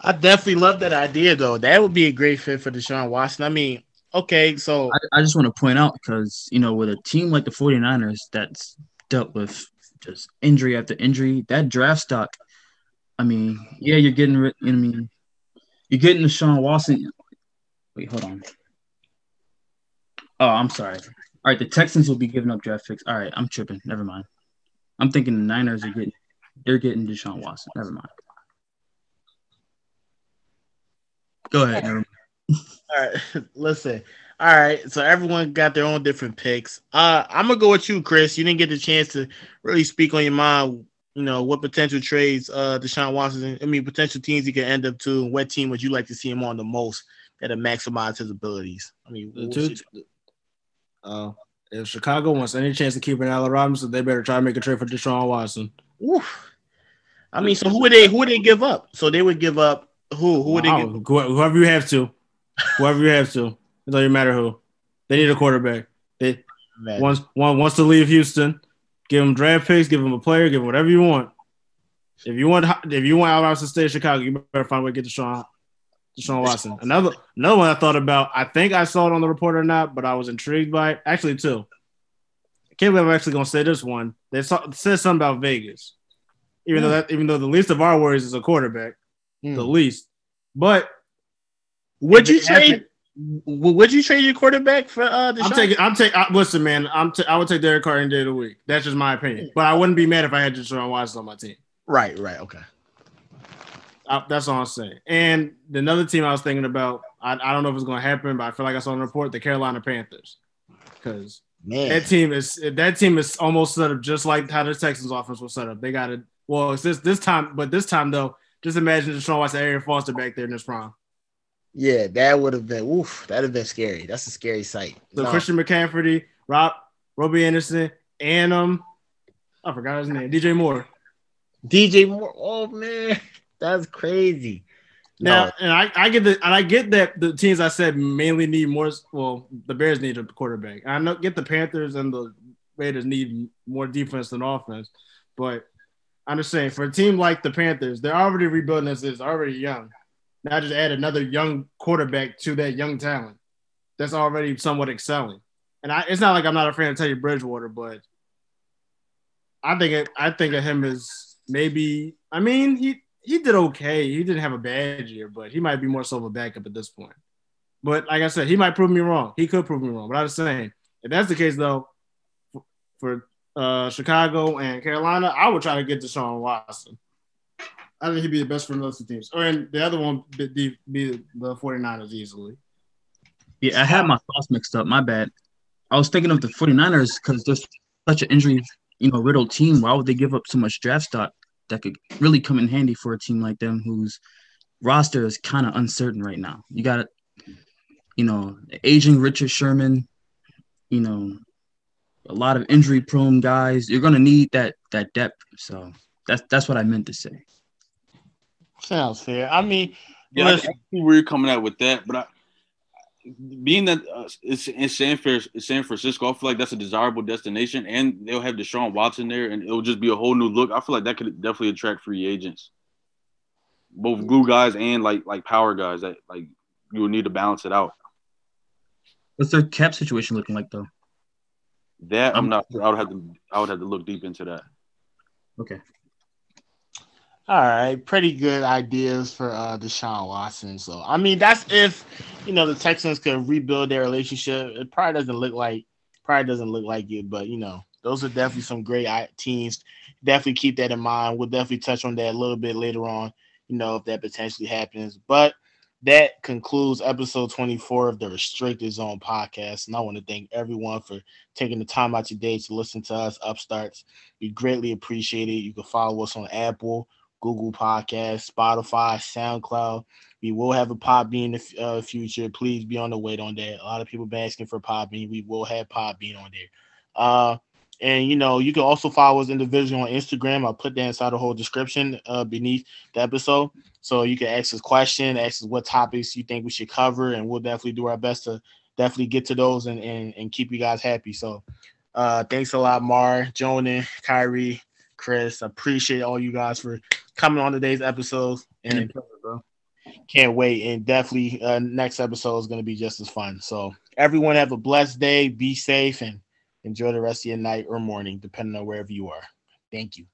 [SPEAKER 1] I definitely love that idea, though. That would be a great fit for Deshaun Watson. I mean, Okay, so
[SPEAKER 4] I, I just want to point out because you know, with a team like the 49ers that's dealt with just injury after injury, that draft stock. I mean, yeah, you're getting. I mean, you're getting Deshaun Watson. Wait, hold on. Oh, I'm sorry. All right, the Texans will be giving up draft picks. All right, I'm tripping. Never mind. I'm thinking the Niners are getting. They're getting Deshaun Watson. Never mind. Go ahead. Never mind.
[SPEAKER 1] All right, listen. All right, so everyone got their own different picks. Uh, I'm gonna go with you, Chris. You didn't get the chance to really speak on your mind. You know what potential trades uh Deshaun Watson. I mean, potential teams he could end up to. And what team would you like to see him on the most that'll maximize his abilities? I mean,
[SPEAKER 5] the two, uh, if Chicago wants any chance to keep an Allen Robinson, they better try to make a trade for Deshaun Watson.
[SPEAKER 1] Oof. I mean, so who would they who would they give up? So they would give up who? Who would wow. they give?
[SPEAKER 5] Whoever you have to. Whoever you have to. It doesn't matter who. They need a quarterback. They Man. wants one wants to leave Houston. Give them draft picks. Give them a player. Give them whatever you want. If you want, if you want Allen Robinson to stay in Chicago, you better find a way to get Deshaun, Deshaun Watson. Another another one I thought about. I think I saw it on the report or not, but I was intrigued by it. Actually, two. I can't believe I'm actually going to say this one. They saw, said something about Vegas, even mm. though that even though the least of our worries is a quarterback, mm. the least. But
[SPEAKER 1] would you trade? Would you trade your quarterback for uh?
[SPEAKER 5] I'm taking. I'm taking. Listen, man. I'm. T- I would take Derek Carr any day of the week. That's just my opinion. But I wouldn't be mad if I had Deshaun Watson on my team.
[SPEAKER 1] Right. Right. Okay.
[SPEAKER 5] I, that's all I'm saying. And another team I was thinking about. I, I don't know if it's going to happen, but I feel like I saw in the report the Carolina Panthers, because that team is that team is almost set up just like how the Texans offense was set up. They got it. Well, it's this this time, but this time though, just imagine Deshaun Watson, Arian Foster back there in this prime.
[SPEAKER 1] Yeah, that would have been oof. That'd have been scary. That's a scary sight.
[SPEAKER 5] So
[SPEAKER 1] No.
[SPEAKER 5] Christian McCaffrey, Rob, Robbie Anderson, and um, I forgot his name, DJ Moore.
[SPEAKER 1] DJ Moore. Oh man, that's crazy.
[SPEAKER 5] Now,
[SPEAKER 1] No.
[SPEAKER 5] and I, I get the and I get that the teams I said mainly need more. Well, the Bears need a quarterback. I know get the Panthers and the Raiders need more defense than offense, but I'm just saying for a team like the Panthers, they're already rebuilding this is already young. Now just add another young quarterback to that young talent that's already somewhat excelling. And I, it's not like I'm not a fan of Teddy Bridgewater, but I think it, I think of him as maybe. I mean, he he did okay. He didn't have a bad year, but he might be more so of a backup at this point. But like I said, he might prove me wrong. He could prove me wrong. But I'm just saying, if that's the case, though, for, uh, Chicago and Carolina, I would try to get Deshaun Watson. I think he'd be the best for those two teams. Or and the other one be, be the 49ers easily.
[SPEAKER 4] Yeah, I had my thoughts mixed up. My bad. I was thinking of the 49ers because they're such an injury, you know, riddled team. Why would they give up so much draft stock that could really come in handy for a team like them whose roster is kind of uncertain right now? You got, you know, aging Richard Sherman, you know, a lot of injury prone guys. You're gonna need that that depth. So that's that's what I meant to say.
[SPEAKER 1] Sounds fair. I mean,
[SPEAKER 2] Yeah, I, I see where you're coming at with that, but I, being that uh, it's in San, San Francisco, I feel like that's a desirable destination, and they'll have Deshaun Watson there, and it'll just be a whole new look. I feel like that could definitely attract free agents, both glue guys and like like power guys that like you would need to balance it out.
[SPEAKER 4] What's their cap situation looking like though?
[SPEAKER 2] That I'm not. I would have to. I would have to look deep into that.
[SPEAKER 4] Okay.
[SPEAKER 1] All right, pretty good ideas for uh Deshaun Watson. So I mean, that's if you know the Texans could rebuild their relationship. It probably doesn't look like probably doesn't look like it, but you know, those are definitely some great teams. Definitely keep that in mind. We'll definitely touch on that a little bit later on. You know, if that potentially happens, but. That concludes episode 24 of the Restricted Zone podcast. And I want to thank everyone for taking the time out your day to listen to us, Upstarts. We greatly appreciate it. You can follow us on Apple, Google Podcast, Spotify, SoundCloud. We will have a Podbean in the uh, future. Please be on the wait on that. A lot of people been asking for Podbean. We will have Podbean on there. Uh, and you know, you can also follow us individually on Instagram. I'll put that inside the whole description uh, beneath the episode. So you can ask us questions, ask us what topics you think we should cover, and we'll definitely do our best to definitely get to those and and, and keep you guys happy. So uh thanks a lot, Mar, Jonan, Kyrie, Chris. I appreciate all you guys for coming on today's episode. And can't wait. And definitely uh next episode is gonna be just as fun. So everyone have a blessed day, be safe, and enjoy the rest of your night or morning, depending on wherever you are. Thank you.